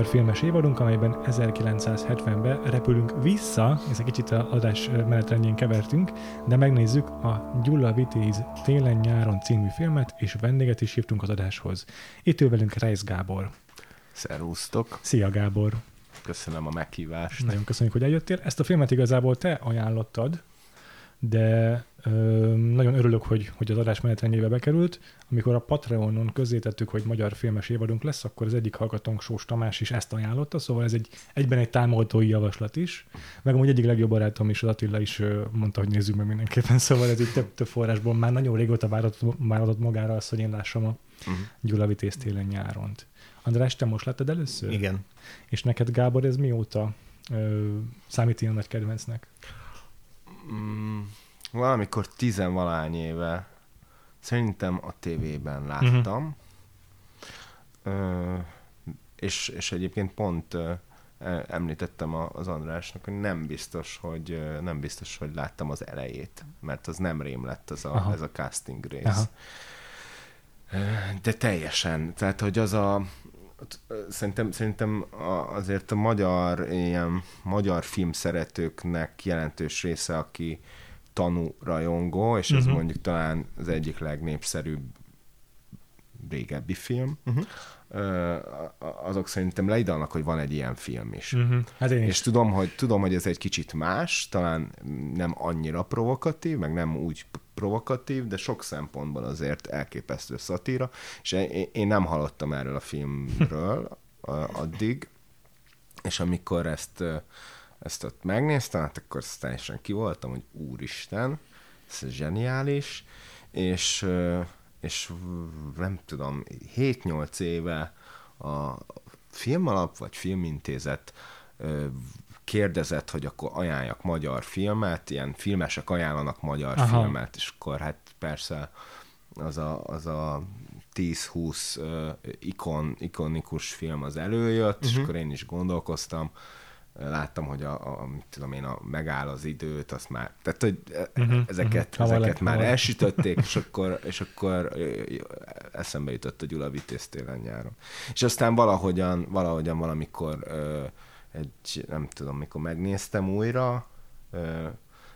Magyar filmes évadunk, amelyben 1970-ben repülünk vissza, ez egy kicsit a adás menetrendjén kevertünk, de megnézzük a Gyulla Vitéz Télen-nyáron című filmet, és vendéget is hívtunk az adáshoz. Itt ül velünk Reis Gábor. Szervusztok. Szia Gábor! Köszönöm a meghívást. Nagyon köszönjük, hogy eljöttél. Ezt a filmet igazából te ajánlottad, de nagyon örülök, hogy, hogy az adás menetrendjébe bekerült. Amikor a Patreonon közzétettük, hogy magyar filmes évadunk lesz, akkor az egyik hallgatónk Sós Tamás is ezt ajánlotta, szóval ez egy, egyben egy támogatói javaslat is. Meg amúgy egyik legjobb barátom is, az Attila is mondta, hogy nézzük meg mindenképpen, szóval ez így több, több forrásból már nagyon régóta váratott, váratott magára az, hogy én lássam a Uh-huh. Gyula Vitéz télen nyáront. András, te most láttad először? Igen. És neked, Gábor, ez mióta ö, számít ilyen nagy kedvencnek? Mm, valamikor tizenvalány éve szerintem a tévében láttam. Uh-huh. és, és egyébként pont e- említettem az Andrásnak, hogy nem biztos, hogy nem biztos, hogy láttam az elejét, mert az nem rém lett ez Aha. a, ez a casting rész. Aha. De teljesen. Tehát, hogy az a szerintem, szerintem azért a magyar ilyen magyar filmszeretőknek jelentős része, aki tanú rajongó, és ez Mhm. mondjuk talán az egyik legnépszerűbb régebbi film, Uh-huh. Ö, azok szerintem leidalnak, hogy van egy ilyen film is. Uh-huh. Hát én is. És tudom hogy, tudom, hogy ez egy kicsit más, talán nem annyira provokatív, meg nem úgy provokatív, de sok szempontból azért elképesztő szatíra, és én, nem hallottam erről a filmről addig, és amikor ezt, ezt ott megnéztem, hát akkor teljesen ki voltam, hogy úristen, ez zseniális, és, és nem tudom, 7-8 éve a filmalap vagy filmintézet kérdezett, hogy akkor ajánljak magyar filmet, ilyen filmesek ajánlanak magyar Aha. Filmet, és akkor hát persze az a, az a 10-20 ö, ikon, ikonikus film az előjött, uh-huh. és akkor én is gondolkoztam, láttam, hogy a, a, mit tudom én, a megáll az időt, azt már, tehát, hogy uh-huh, ezeket, uh-huh. Ezeket lett, már hamar. elsütötték, és akkor, és akkor eszembe jutott a Gyula Vitéz télen nyáron. És aztán valahogyan, valahogyan valamikor ö, egy, nem tudom, mikor megnéztem újra, ö,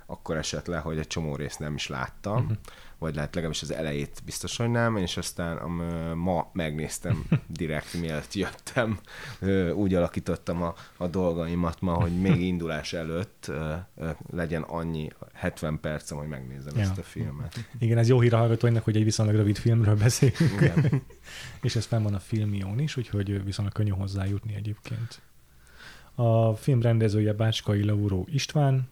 akkor esett le, hogy egy csomó részt nem is láttam, uh-huh. vagy lehet legalábbis az elejét biztos, hogy nem, és aztán am, ma megnéztem direkt, mielőtt jöttem. Úgy alakítottam a, a dolgaimat ma, hogy még indulás előtt legyen annyi 70 percem, hogy megnézem Ja. ezt a filmet. Igen, ez jó hír a hallgatóinak, hogy egy viszonylag rövid filmről beszélünk. Igen. és ez fenn van a filmión is, úgyhogy viszonylag könnyű hozzájutni egyébként. A film rendezője Bácskai Lauró István,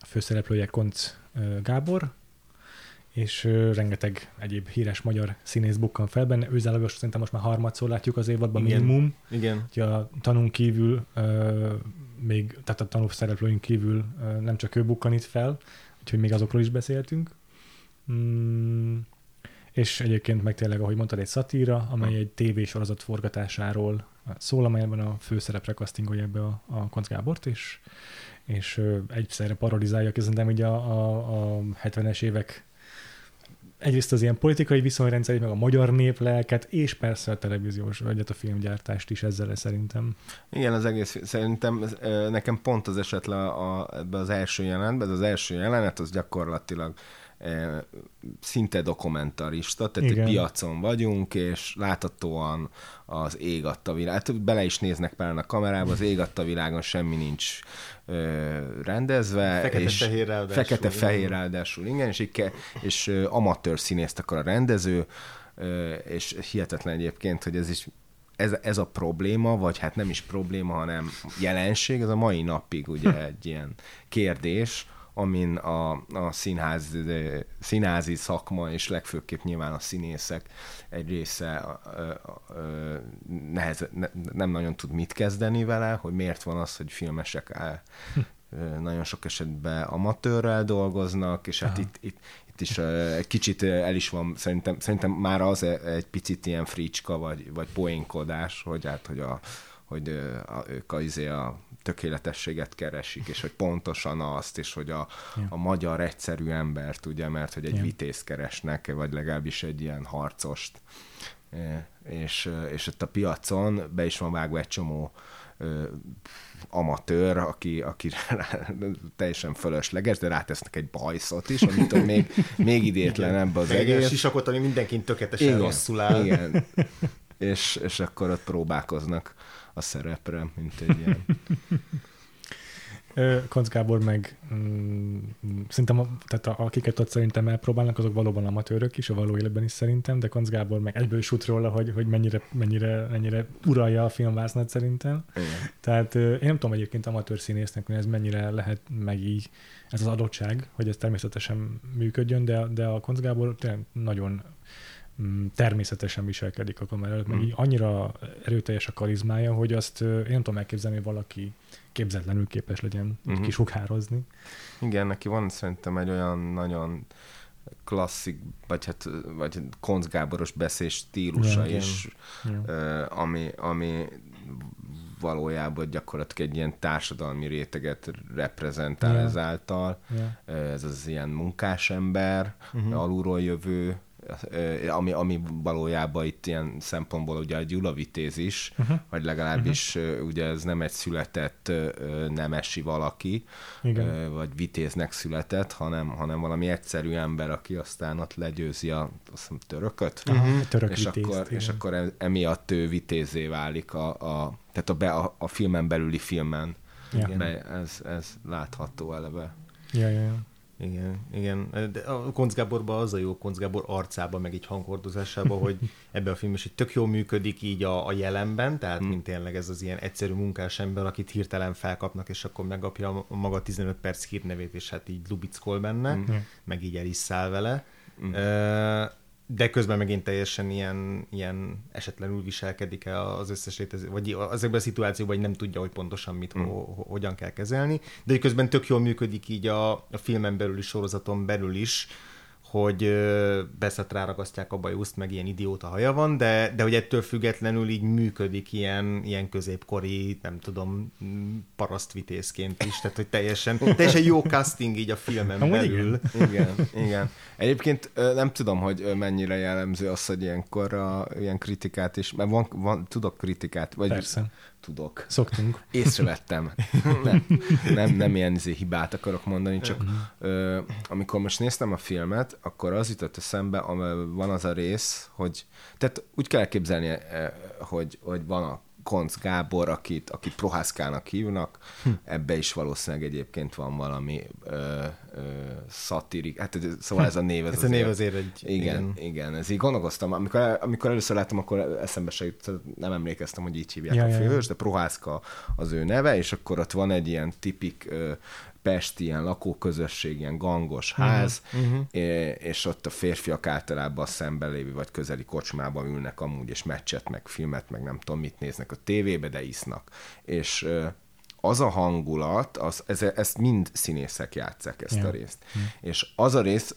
a főszereplője Konc Gábor, és rengeteg egyéb híres magyar színész bukkan fel benne. Őzálagos szerintem most már harmadszor látjuk az évadban Igen. minimum. Igen. Ugye a tanunk kívül, ö, még, tehát a tanú szereplőink kívül ö, nem csak ő bukkan itt fel, úgyhogy még azokról is beszéltünk. Mm, és egyébként meg tényleg, ahogy mondtad, egy szatíra, amely egy tévésorozat forgatásáról szól, amelyben a főszerepre kasztingolja ebbe a, a Konc Gábort, és, és egyszerre parodizálja szerintem így a, a, a 70-es évek egyrészt az ilyen politikai viszonyrendszerét, meg a magyar néplelket, és persze a televíziós, vagy a filmgyártást is ezzel szerintem. Igen, az egész, szerintem nekem pont az eset le a, ebbe az első jelenetbe, ez az első jelenet, az gyakorlatilag szinte dokumentarista, tehát Igen. egy piacon vagyunk, és láthatóan az ég adta világ. Hát bele is néznek pár a kamerába, az ég adta világon semmi nincs ö, rendezve. és Fekete-fehér ráadásul, Fekete-fehér igen. ráadásul, igen, és, így ke, és ö, amatőr színészt akar a rendező, ö, és hihetetlen egyébként, hogy ez is ez, ez a probléma, vagy hát nem is probléma, hanem jelenség, ez a mai napig ugye egy ilyen kérdés, amin a, a színház, színházi szakma, és legfőképp nyilván a színészek egy része nehez, ne, nem nagyon tud mit kezdeni vele, hogy miért van az, hogy filmesek nagyon sok esetben amatőrrel dolgoznak, és hát itt, itt, itt is egy kicsit el is van, szerintem, szerintem már az egy picit ilyen fricska, vagy, vagy poénkodás, hogy hát, hogy a, hogy a, ők a, izé a tökéletességet keresik, és hogy pontosan azt, és hogy a, ja. a magyar egyszerű embert, ugye, mert hogy egy ja. vitéz keresnek, vagy legalábbis egy ilyen harcost. És, és ott a piacon be is van vágva egy csomó amatőr, aki, aki teljesen fölösleges, de rátesznek egy bajszot is, amit még, még idétlenebb az egész. Sisakot, ami mindenkin tökéletesen igen, rosszul áll. Igen. és, és akkor ott próbálkoznak a szerepre, mint egy ilyen... Konc Gábor meg mm, szerintem, tehát a, akiket ott szerintem elpróbálnak, azok valóban amatőrök is, a való életben is szerintem, de Konc Gábor meg egyből sut róla, hogy, hogy mennyire, mennyire, mennyire uralja a filmvásznat szerintem. Igen. Tehát én nem tudom egyébként amatőr színésznek, hogy ez mennyire lehet meg így, ez az adottság, hogy ez természetesen működjön, de, de a Konc Gábor tényleg nagyon természetesen viselkedik a kamera előtt, mm. meg így annyira erőteljes a karizmája, hogy azt én nem tudom elképzelni, hogy valaki képzetlenül képes legyen mm-hmm. kisugározni. Igen, neki van szerintem egy olyan nagyon klasszik, vagy hát vagy Konc Gáboros beszés stílusa ja, is, ja. ami, ami valójában gyakorlatilag egy ilyen társadalmi réteget reprezentál yeah. ezáltal. Yeah. Ez az ilyen munkásember, uh-huh. alulról jövő, ami, ami valójában itt ilyen szempontból ugye egy gyulavitéz is, uh-huh. vagy legalábbis uh-huh. ugye ez nem egy született nemesi valaki, Igen. vagy vitéznek született, hanem, hanem valami egyszerű ember, aki aztán ott legyőzi a azt hiszem, törököt, uh-huh. Török és, vitézt, akkor, és akkor emiatt ő vitézé válik a, a tehát a, be, a, a filmen belüli filmen. Ja. Be, ez, ez látható eleve. Ja, ja, ja. Igen, igen. De a Konc Gáborban az a jó Konc Gábor arcában, meg így hanghordozásában, hogy ebbe a film is így tök jól működik így a, a jelenben, tehát hmm. mint tényleg ez az ilyen egyszerű munkás ember, akit hirtelen felkapnak, és akkor megapja a maga 15 perc hírnevét, és hát így lubickol benne, hmm. meg így el is száll vele. Hmm. De közben megint teljesen ilyen, ilyen esetlenül viselkedik el az összes létező, vagy azokban a szituációban, hogy nem tudja, hogy pontosan mit, mm. ho, hogyan kell kezelni, de közben tök jól működik így a, a filmen belül is, sorozaton belül is, hogy beszett ráragasztják a bajuszt, meg ilyen idióta haja van, de, de hogy ettől függetlenül így működik ilyen, ilyen középkori, nem tudom, parasztvitészként is, tehát hogy teljesen, teljesen jó casting így a filmen Amúgy belül. Igen. igen, igen. Egyébként nem tudom, hogy mennyire jellemző az, hogy ilyenkor a, ilyen kritikát is, mert van, van tudok kritikát, vagy Persze tudok. Szoktunk. Észrevettem. nem, nem, nem ilyen izé hibát akarok mondani, csak ö, amikor most néztem a filmet, akkor az jutott eszembe, van az a rész, hogy tehát úgy kell elképzelni, e, hogy, hogy van a Konc Gábor, akit, akit Prohászkának hívnak, hm. ebbe is valószínűleg egyébként van valami ö, ö, szatirik, hát szóval ez a név. Ez, ez a név azért egy... Igen, igen, igen ez így gondolkoztam. Amikor, amikor először láttam, akkor eszembe se jut, nem emlékeztem, hogy így hívják ja, a főhős, de Prohászka az ő neve, és akkor ott van egy ilyen tipik ö, pesti ilyen lakóközösség, ilyen gangos ház, uh-huh. és ott a férfiak általában a szemben lévő vagy közeli kocsmában ülnek amúgy, és meccset, meg filmet, meg nem tudom mit néznek a tévébe, de isznak. És az a hangulat, az, ez, ezt mind színészek játszák ezt yeah. a részt. Uh-huh. És az a rész,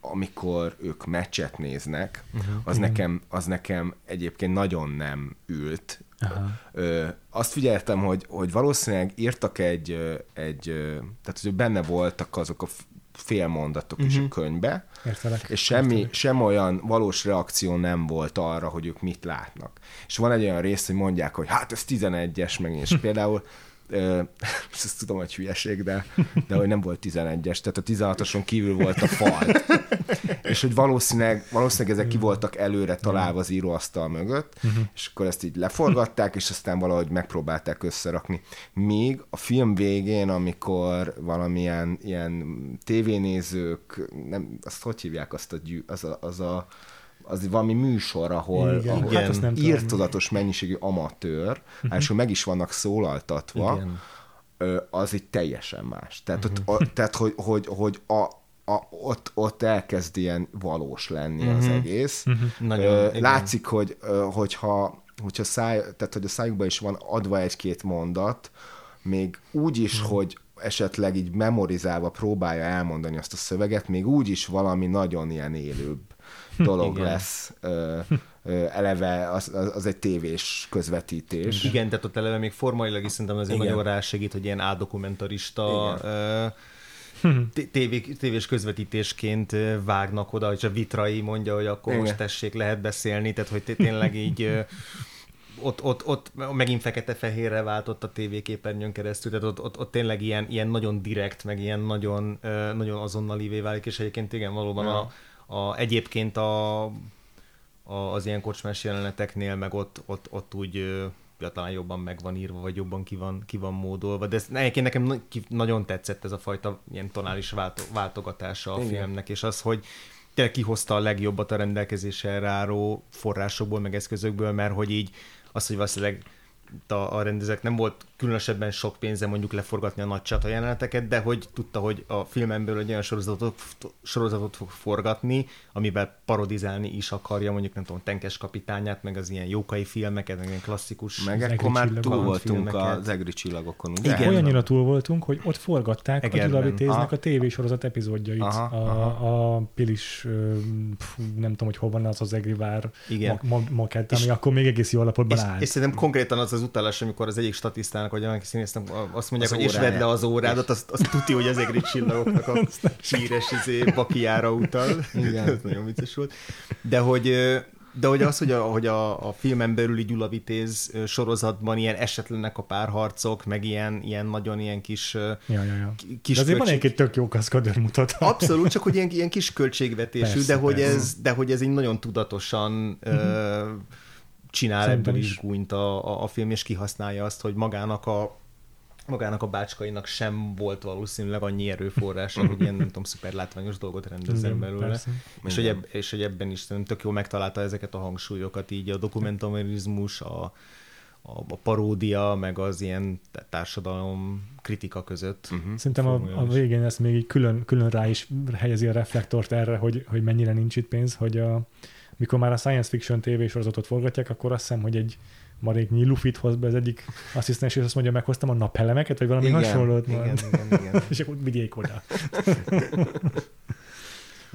amikor ők meccset néznek, uh-huh. az, nekem, az nekem egyébként nagyon nem ült, Aha. Ö, azt figyeltem, hogy, hogy valószínűleg írtak egy, egy, tehát hogy benne voltak azok a félmondatok uh-huh. is a mhm. könyvbe, Értelek. és semmi, Értelek. sem olyan valós reakció nem volt arra, hogy ők mit látnak. És van egy olyan rész, hogy mondják, hogy hát ez 11-es meg, és például ezt tudom, hogy hülyeség, de, de hogy nem volt 11-es, tehát a 16-oson kívül volt a fal. és hogy valószínűleg, valószínűleg ezek ki voltak előre találva az íróasztal mögött, és akkor ezt így leforgatták, és aztán valahogy megpróbálták összerakni. Míg a film végén, amikor valamilyen ilyen tévénézők, nem, azt hogy hívják azt a, gyű, az a, az a az valami műsor, ahol, Igen, ahol hát nem tudom. írtozatos mennyiségű amatőr, és meg is vannak szólaltatva, Igen. az egy teljesen más. Tehát, ott, a, tehát hogy, hogy, hogy a, a, ott, ott elkezd ilyen valós lenni az egész. Nagyon, Ö, igen. látszik, hogy hogyha, hogyha száj, tehát, hogy a szájukban is van adva egy-két mondat, még úgy is, hogy esetleg így memorizálva próbálja elmondani azt a szöveget, még úgy is valami nagyon ilyen élőbb dolog lesz. Ö, ö, eleve az, az, az egy tévés közvetítés. Igen, tehát ott eleve még formailag is szerintem azért Igen. nagyon rásegít, hogy ilyen áldokumentarista ö, té- tévé, tévés közvetítésként vágnak oda, hogy a vitrai mondja, hogy akkor Igen. most tessék, lehet beszélni, tehát hogy té- tényleg így ott, ott, ott megint fekete-fehérre váltott a tévéképernyőn keresztül, tehát ott, ott, ott tényleg ilyen, ilyen nagyon direkt, meg ilyen nagyon, nagyon azonnalivé válik, és egyébként igen, valóban Ja. a, a, egyébként a, a, az ilyen kocsmás jeleneteknél, meg ott, ott, ott úgy ja, talán jobban meg van írva, vagy jobban ki van, ki van módolva, de ez, egyébként nekem nagyon tetszett ez a fajta ilyen tonális válto, váltogatása a Igen. filmnek, és az, hogy tényleg kihozta a legjobbat a rendelkezésre álló forrásokból, meg eszközökből, mert hogy így az, hogy valószínűleg a, a rendezők nem volt különösebben sok pénze mondjuk leforgatni a nagy csata jeleneteket, de hogy tudta, hogy a filmemből egy olyan sorozatot, sorozatot fog forgatni, amiben parodizálni is akarja, mondjuk nem tudom, Tenkes kapitányát, meg az ilyen jókai filmeket, meg ilyen klasszikus Meg akkor már túl voltunk az egri csillagokon, ugye? Igen. Olyannyira túl voltunk, hogy ott forgatták a Egerben. Gyula Vitéznek Aha. a tévésorozat epizódjait. Aha, a, a Pilis, fú, nem tudom, hogy hol van az az Egri vár Igen. ma, ma, makett, ami És- akkor még egész jó alapotban És, állt. és szerintem konkrétan az az utalás, amikor az egyik statisztának, vagy annak színésztem, azt mondják, Az hogy és vedd óráját. le az órádat, azt, azt tuti, hogy az egri csillagoknak a híres izé, bakiára utal. Igen. Ez nagyon vicces volt. De hogy, de hogy az, hogy a, hogy a, a filmen belüli Gyula Vitéz sorozatban ilyen esetlenek a párharcok, meg ilyen, ilyen nagyon ilyen kis Ja, ja, ja. kis De azért van költség- egy tök jó kaszkadőr mutat. Abszolút, csak hogy ilyen, ilyen kis költségvetésű, Persze, de, hogy persze. ez, de hogy ez így nagyon tudatosan ö, csinál Szerintem ebből is is. gúnyt a, a, a film, és kihasználja azt, hogy magának a magának a bácskainak sem volt valószínűleg annyi erőforrása, hogy ilyen, nem tudom, szuper látványos dolgot rendezzen Igen, belőle. persze. És hogy, ebb, és hogy ebben is szerintem tök jól megtalálta ezeket a hangsúlyokat, így a dokumentarizmus, a, a, a paródia, meg az ilyen társadalom kritika között. Uh-huh. Szerintem a, a végén ezt még így külön, külön rá is helyezi a reflektort erre, hogy, hogy mennyire nincs itt pénz, hogy a, mikor már a science fiction tévésorozatot forgatják, akkor azt hiszem, hogy egy maréknyi lufit hoz be az egyik asszisztens, és azt mondja, meghoztam a napelemeket, vagy valami Igen, hasonlót. Igen, igen, igen. És akkor vigyék oda.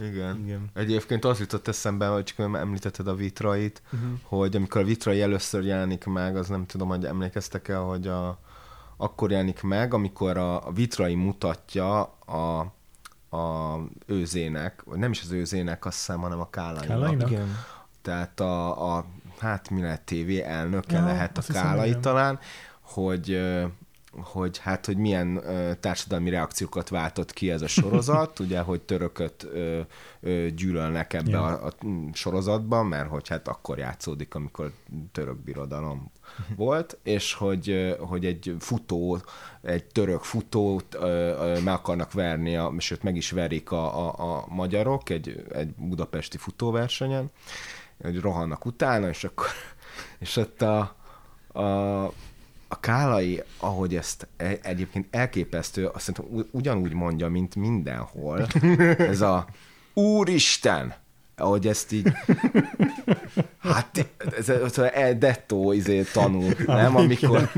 Igen. Igen. Egyébként az jutott eszembe, hogy csak említetted a vitrait, uh-huh. hogy amikor a vitrai először jelenik meg, az nem tudom, hogy emlékeztek el, hogy a, akkor jelenik meg, amikor a, a vitrai mutatja a, a őzének, vagy nem is az őzének, azt hiszem, hanem a Kálainak. Kálainak? Igen. Tehát a, a hát mi lehet TV elnöke Ja, lehet a hiszem, Kálai igen. talán, hogy hogy hát, hogy milyen ö, társadalmi reakciókat váltott ki ez a sorozat, ugye, hogy törököt ö, ö, gyűlölnek ebbe Ja. a, a sorozatban, mert hogy hát akkor játszódik, amikor török birodalom volt, és hogy, hogy egy futó, egy török futót meg akarnak verni, a, sőt meg is verik a, a, a magyarok egy, egy budapesti futóversenyen, hogy rohannak utána, és akkor és ott a, a, a Kálai, ahogy ezt e- egyébként elképesztő, azt szerintem ugyanúgy mondja, mint mindenhol, ez a Úristen! Ahogy ezt így, hát ez, ez a El Detto izé tanul, nem? Amikor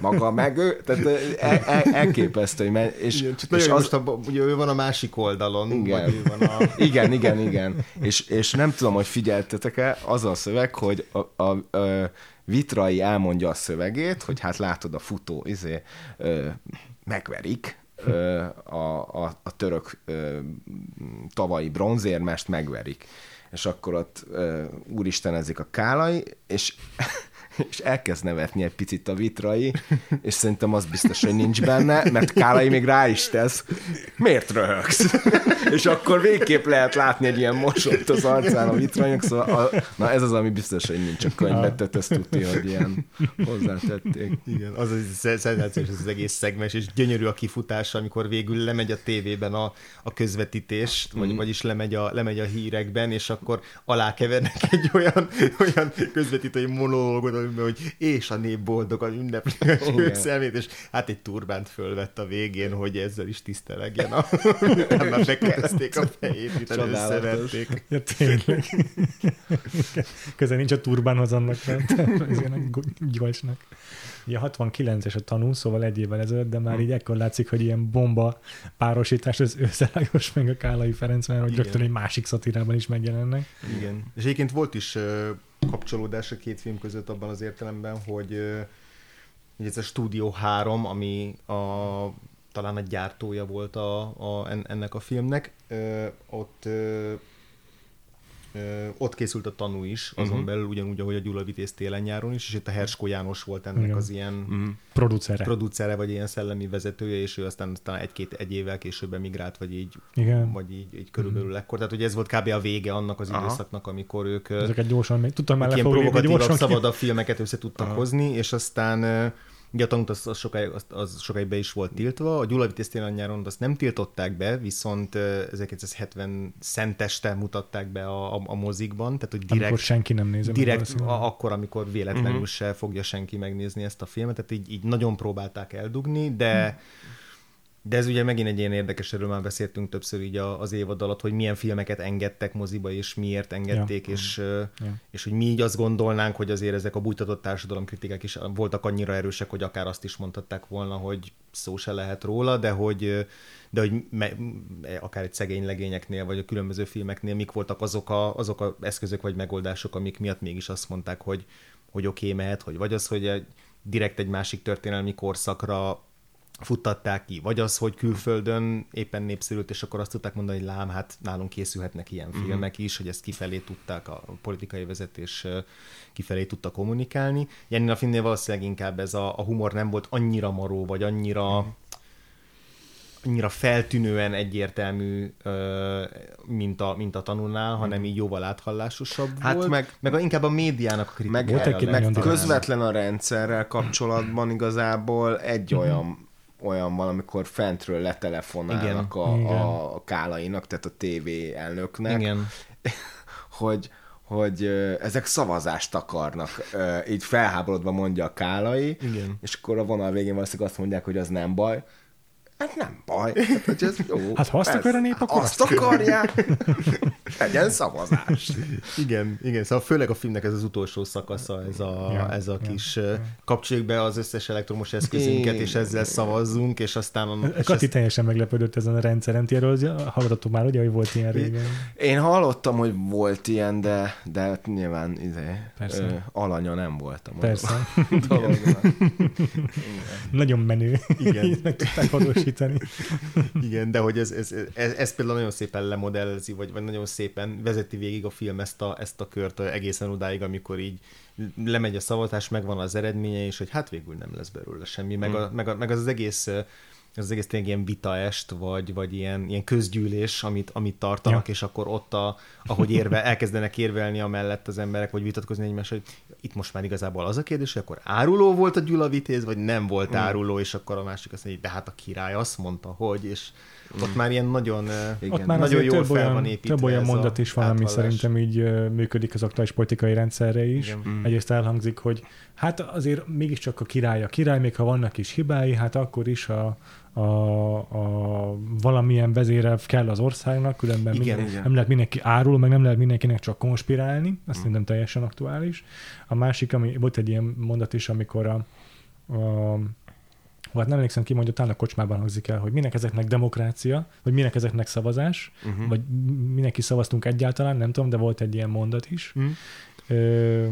maga meg ő, tehát el, el, elképesztő, hogy men- és, Igen, és az, most a, ugye ő van a másik oldalon, Igen. vagy ő van a... igen, igen, igen. És, és nem tudom, hogy figyeltetek-e, az a szöveg, hogy a, a, a Vitrai elmondja a szövegét, hogy hát látod a futó, izé, ö, megverik, a, a, a török tavalyi bronzérmest megverik. És akkor ott úristenezik a Kálai, és és elkezd nevetni egy picit a vitrai, és szerintem az biztos, hogy nincs benne, mert Kálai még rá is tesz, miért röhögsz? és akkor végképp lehet látni egy ilyen mosott az arcán a vitrainak, szóval a, na ez az, ami biztos, hogy nincs a könyvben, tehát ezt tudni, hogy ilyen hozzátették. Igen, az az sz- szenzációs ez az egész szegmes, és gyönyörű a kifutása, amikor végül lemegy a tévében a, a közvetítés, vagy, vagyis lemegy a, lemegy a hírekben, és akkor alákevernek egy olyan, olyan közvetítői monológot, amiben, hogy és a nép boldogan ünnepli a Igen. szemét, és hát egy turbánt fölvett a végén, hogy ezzel is tisztelegjen. A, utána bekereszték a fejét, Csodálatos. összeverték. Ja, tényleg. Köze nincs a turbánhoz annak, mert ez ilyen gyolcsnak. Ugye 69-es a tanú, szóval egy évvel ezelőtt, de már így ekkor látszik, hogy ilyen bomba párosítás az Őszelágos meg a Kálai Ferenc, mert hogy Igen. rögtön egy másik szatirában is megjelennek. Igen. És egyébként volt is kapcsolódás a két film között abban az értelemben, hogy, hogy ez a Studio 3, ami a, talán a gyártója volt a, a, en- ennek a filmnek, ott ott készült a tanú is, azon Mhm. belül ugyanúgy, ahogy a Gyula Vitéz télen-nyáron is, és itt a Herskó János volt ennek Igen. az ilyen Mm. Producere. producere, vagy ilyen szellemi vezetője, és ő aztán talán egy-két egy évvel később emigrált, vagy így, Igen. vagy így, így körülbelül ekkor. Tehát, hogy ez volt kb. a vége annak az Aha. időszaknak, amikor ők Ezeket gyorsan tudtam már ilyen provokatívabb, szabadabb filmeket össze tudtak Aha. hozni, és aztán ugye a tanút az, az, sokáig, az, az sokáig be is volt tiltva, a Gyula Vitéz télen nyáron azt nem tiltották be, viszont ö, 1970 szenteste mutatták be a, a, a mozikban, tehát hogy direkt Amikor senki nem nézi. meg direkt valószínűleg. a, akkor, amikor véletlenül uh-huh. se fogja senki megnézni ezt a filmet, tehát így, így nagyon próbálták eldugni, de de ez ugye megint egy ilyen érdekes, erről már beszéltünk többször így az évad alatt, hogy milyen filmeket engedtek moziba, és miért engedték, Ja. és, Ja. és hogy mi így azt gondolnánk, hogy azért ezek a bújtatott társadalomkritikák is voltak annyira erősek, hogy akár azt is mondhatták volna, hogy szó se lehet róla, de hogy, de hogy me, akár egy szegény legényeknél, vagy a különböző filmeknél mik voltak azok a, azok a eszközök vagy megoldások, amik miatt mégis azt mondták, hogy, hogy oké, okay, mehet, hogy vagy az, hogy egy, direkt egy másik történelmi korszakra futtatták ki, vagy az, hogy külföldön éppen népszerült, és akkor azt tudták mondani, hogy lám, hát nálunk készülhetnek ilyen Mhm. filmek is, hogy ezt kifelé tudták, a politikai vezetés kifelé tudta kommunikálni. Ennél a filmnél valószínűleg inkább ez a, a humor nem volt annyira maró, vagy annyira Mhm. annyira feltűnően egyértelmű, mint a, mint a tanulnál, hanem így jóval áthallásosabb Mhm. Hát volt. meg- meg a, inkább a médiának a Meg, egy-két meg durva. közvetlen a rendszerrel kapcsolatban igazából egy Mhm. olyan olyan van, amikor fentről letelefonálnak a, Igen. a, kálainak, tehát a TV elnöknek, Igen. hogy, hogy ezek szavazást akarnak. Így felháborodva mondja a kálai, Igen. és akkor a vonal végén valószínűleg azt mondják, hogy az nem baj. Hát nem baj. Hát, hogy ez jó. Hát, ha azt Persze. akar a nép, akkor azt azt akarják. Legyen szavazás. Igen, igen, szóval főleg a filmnek ez az utolsó szakasza, ez a, Ja, ez a kis ja. kapcsoljuk be az összes elektromos eszközünket, és ezzel szavazzunk, és aztán... A, és Kati ezt, teljesen meglepődött ezen a rendszeren. Ti erről hallgatok már, ugye, hogy volt ilyen régen. Én hallottam, hogy volt ilyen, de, de nyilván izé, Persze. ö, alanya nem voltam. Persze. Nagyon menő. Igen. Meg tudták valósítani. igen, de hogy ez, ez, ez, ez például nagyon szépen lemodellezi, vagy, vagy nagyon szépen vezeti végig a film ezt a, ezt a kört egészen odáig, amikor így lemegy a szavazás, megvan az eredménye, és hogy hát végül nem lesz belőle semmi, meg, a, meg, a, meg az, az egész ez az egész tényleg ilyen vitaest, vagy, vagy ilyen, ilyen közgyűlés, amit, amit tartanak, Ja. és akkor ott, a, ahogy érve, elkezdenek érvelni amellett az emberek, vagy vitatkozni egymás, hogy itt most már igazából az a kérdés, hogy akkor áruló volt a Gyula Vitéz, vagy nem volt áruló, és akkor a másik azt mondja, hogy de hát a király azt mondta, hogy, és ott már ilyen nagyon, Igen. Ott már nagyon jól fel olyan, van építve több olyan ez a mondat is van, ami szerintem így működik az aktuális politikai rendszerre is. Igen. Mm. Egyrészt elhangzik, hogy hát azért mégiscsak a király a király, még ha vannak is hibái, hát akkor is a, a, a valamilyen vezére kell az országnak, különben Igen, minden, igen. nem lehet mindenki árul, meg nem lehet mindenkinek csak konspirálni, azt szerintem teljesen aktuális. A másik, ami volt egy ilyen mondat is, amikor a, a Hát nem emlékszem ki, mondja, talán a kocsmában hangzik el, hogy minek ezeknek demokrácia, vagy minek ezeknek szavazás, Uh-huh. vagy mindenki szavaztunk egyáltalán, nem tudom, de volt egy ilyen mondat is. Hm? Ö,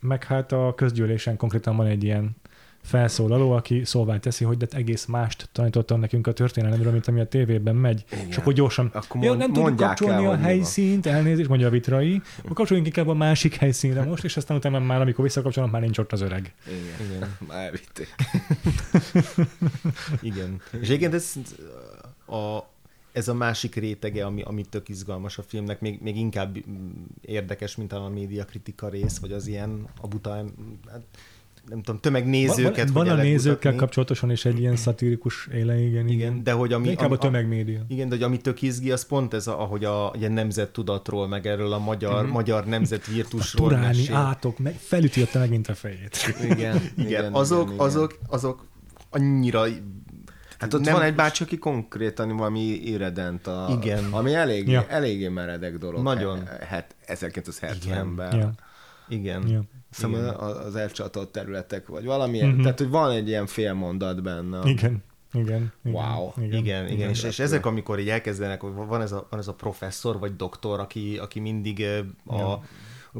meg hát a közgyűlésen konkrétan van egy ilyen felszólaló, aki szóvá teszi, hogy de hát egész mást tanítottam nekünk a történelemről, mint ami a tévében megy. Igen. És akkor gyorsan, Akkor ja, mond- nem tudjuk kapcsolni el, a mi van. helyszínt, elnézést, mondja a vitrai, akkor kapcsoljunk inkább a másik helyszínre most, és aztán utána már, amikor visszakapcsolom, már nincs ott az öreg. Igen. Igen. Már elvitték. Igen. És egyébként ez a, ez a másik rétege, ami, ami tök izgalmas a filmnek, még, még inkább mm, érdekes, mint a médiakritika rész, vagy az ilyen a buta, hát nem tudom, tömegnézőket. van, van a nézőkkel elkutatni. kapcsolatosan is egy ilyen szatirikus éle, igen. Igen, de hogy ami... De inkább a ami- tömegmédia. Igen, de hogy ami tök izgi, az pont ez, a, ahogy a ilyen nemzettudatról, meg erről a magyar, uh-huh. magyar nemzet virtusról Turáni mesél. átok, meg, felüti ott megint a fejét. Igen, Igen, igen, azok, igen. azok, azok annyira Hát ott nem- van egy bácsi, aki konkrétan valami irredent, a, Igen. ami elég, Ja. eléggé meredek dolog. Nagyon. Het, 1970-ben. Ja, igen. ja. Szóval Igen. az, elcsatolt területek, vagy valamilyen, Mhm. tehát hogy van egy ilyen fél mondat benne. Igen, igen. igen Wow. Igen, igen, igen. És, és repül. ezek, amikor így elkezdenek, hogy van ez a, van ez a professzor vagy doktor, aki, aki mindig a Ja.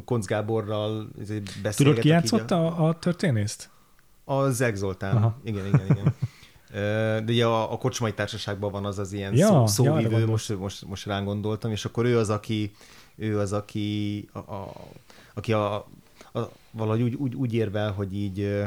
Koncz Gáborral izé beszélget. Tudod, ki játszotta a, a történészt? A, Zeg Zoltán. Aha. Igen, igen, igen. De ugye a, a kocsmai társaságban van az az ilyen Ja, szó, ja, szóvívő, gondolsz. most, most, most rán gondoltam, és akkor ő az, aki, ő az, aki, a, a, aki a, valahogy úgy, úgy, úgy érvel, hogy így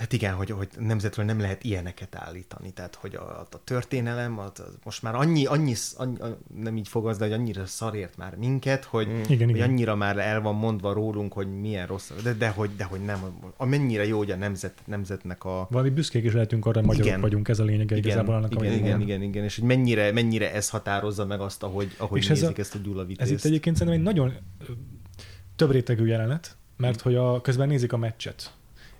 Hát igen, hogy, hogy nemzetről nem lehet ilyeneket állítani, tehát hogy a, a történelem az, az most már annyi, annyi, annyi, nem így fogalmaz, de hogy annyira szarért már minket, hogy, Igen, hogy igen. annyira már el van mondva rólunk, hogy milyen rossz, de, de, hogy, de hogy nem, amennyire jó, hogy a nemzet, nemzetnek a, Valami büszkék is lehetünk arra, hogy magyarok Igen. vagyunk, ez a lényege igazából annak, igen, igen, van. igen, igen, és hogy mennyire, mennyire ez határozza meg azt, ahogy, ahogy És ez nézik a- ezt a Gyula Ez itt egyébként szerintem egy nagyon több rétegű jelenet, mert hogy a, közben nézik a meccset,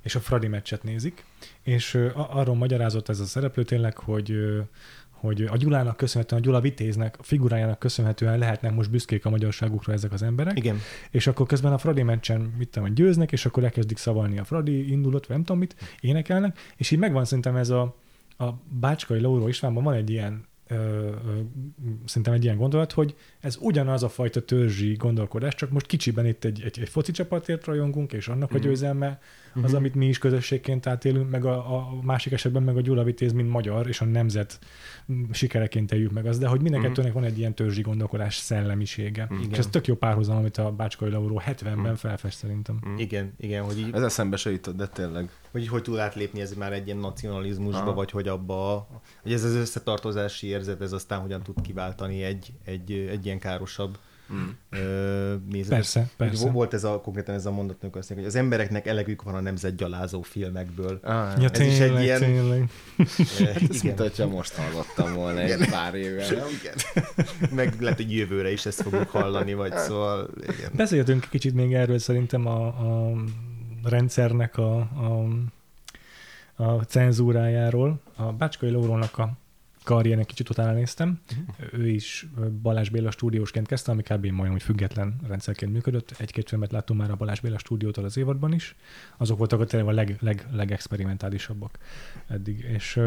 és a Fradi meccset nézik, és a- arról magyarázott ez a szereplő tényleg, hogy hogy a Gyulának köszönhetően, a Gyula Vitéznek, a figurájának köszönhetően lehetnek most büszkék a magyarságukra ezek az emberek, Igen, és akkor közben a Fradi meccsen, mit tudom, győznek, és akkor elkezdik szavalni a Fradi indulót, vagy nem tudom mit, énekelnek, és így megvan szerintem ez a, a Bácskai Lauró Istvánban van egy ilyen ö, ö, szerintem egy ilyen gondolat, hogy ez ugyanaz a fajta törzsi gondolkodás, csak most kicsiben itt egy, egy, egy foci csapatért rajongunk, és annak a Mhm. Győzelme az, amit mi is közösségként átélünk, meg a, a másik esetben meg a Gyula Vitéz, mint magyar, és a nemzet sikereként éljük meg az, de hogy minden Mhm. kettőnek van egy ilyen törzsi gondolkodás szellemisége. Igen. És ez tök jó párhuzam, amit a Bácskai Lauró 70-ben felfest szerintem. igen, igen, hogy így, Ez eszembe se jutott, de tényleg. hogy így hogy tud átlépni ez már egy ilyen nacionalizmusba, Aha. vagy hogy abba, hogy ez az összetartozási érzet, ez aztán hogyan tud kiváltani egy, egy, egy ilyen károsabb Mm. ö, nézetet. Persze, Hogy persze. vo- Volt ez a, konkrétan ez a mondat, amikor azt mondják, hogy az embereknek elegük van a nemzetgyalázó filmekből. Ah, Ja, ez is egy tényleg, ilyen- tényleg. Hát ez mint hogyha most hallottam volna egy pár éve. nem? Igen. Meg lehet, hogy jövőre is ezt fogjuk hallani, vagy szóval, igen. Beszéltünk kicsit még erről szerintem a, a rendszernek a, a, a cenzúrájáról. A Bácskai Laurónak a karriernek kicsit utána néztem. Ő is Balázs Béla stúdiósként kezdte, ami kb. majdnem, hogy független rendszerként működött. Egy-két filmet láttunk már a Balázs Béla stúdiótól az évadban is. Azok voltak a tényleg a leg, leg, legexperimentálisabbak eddig. És,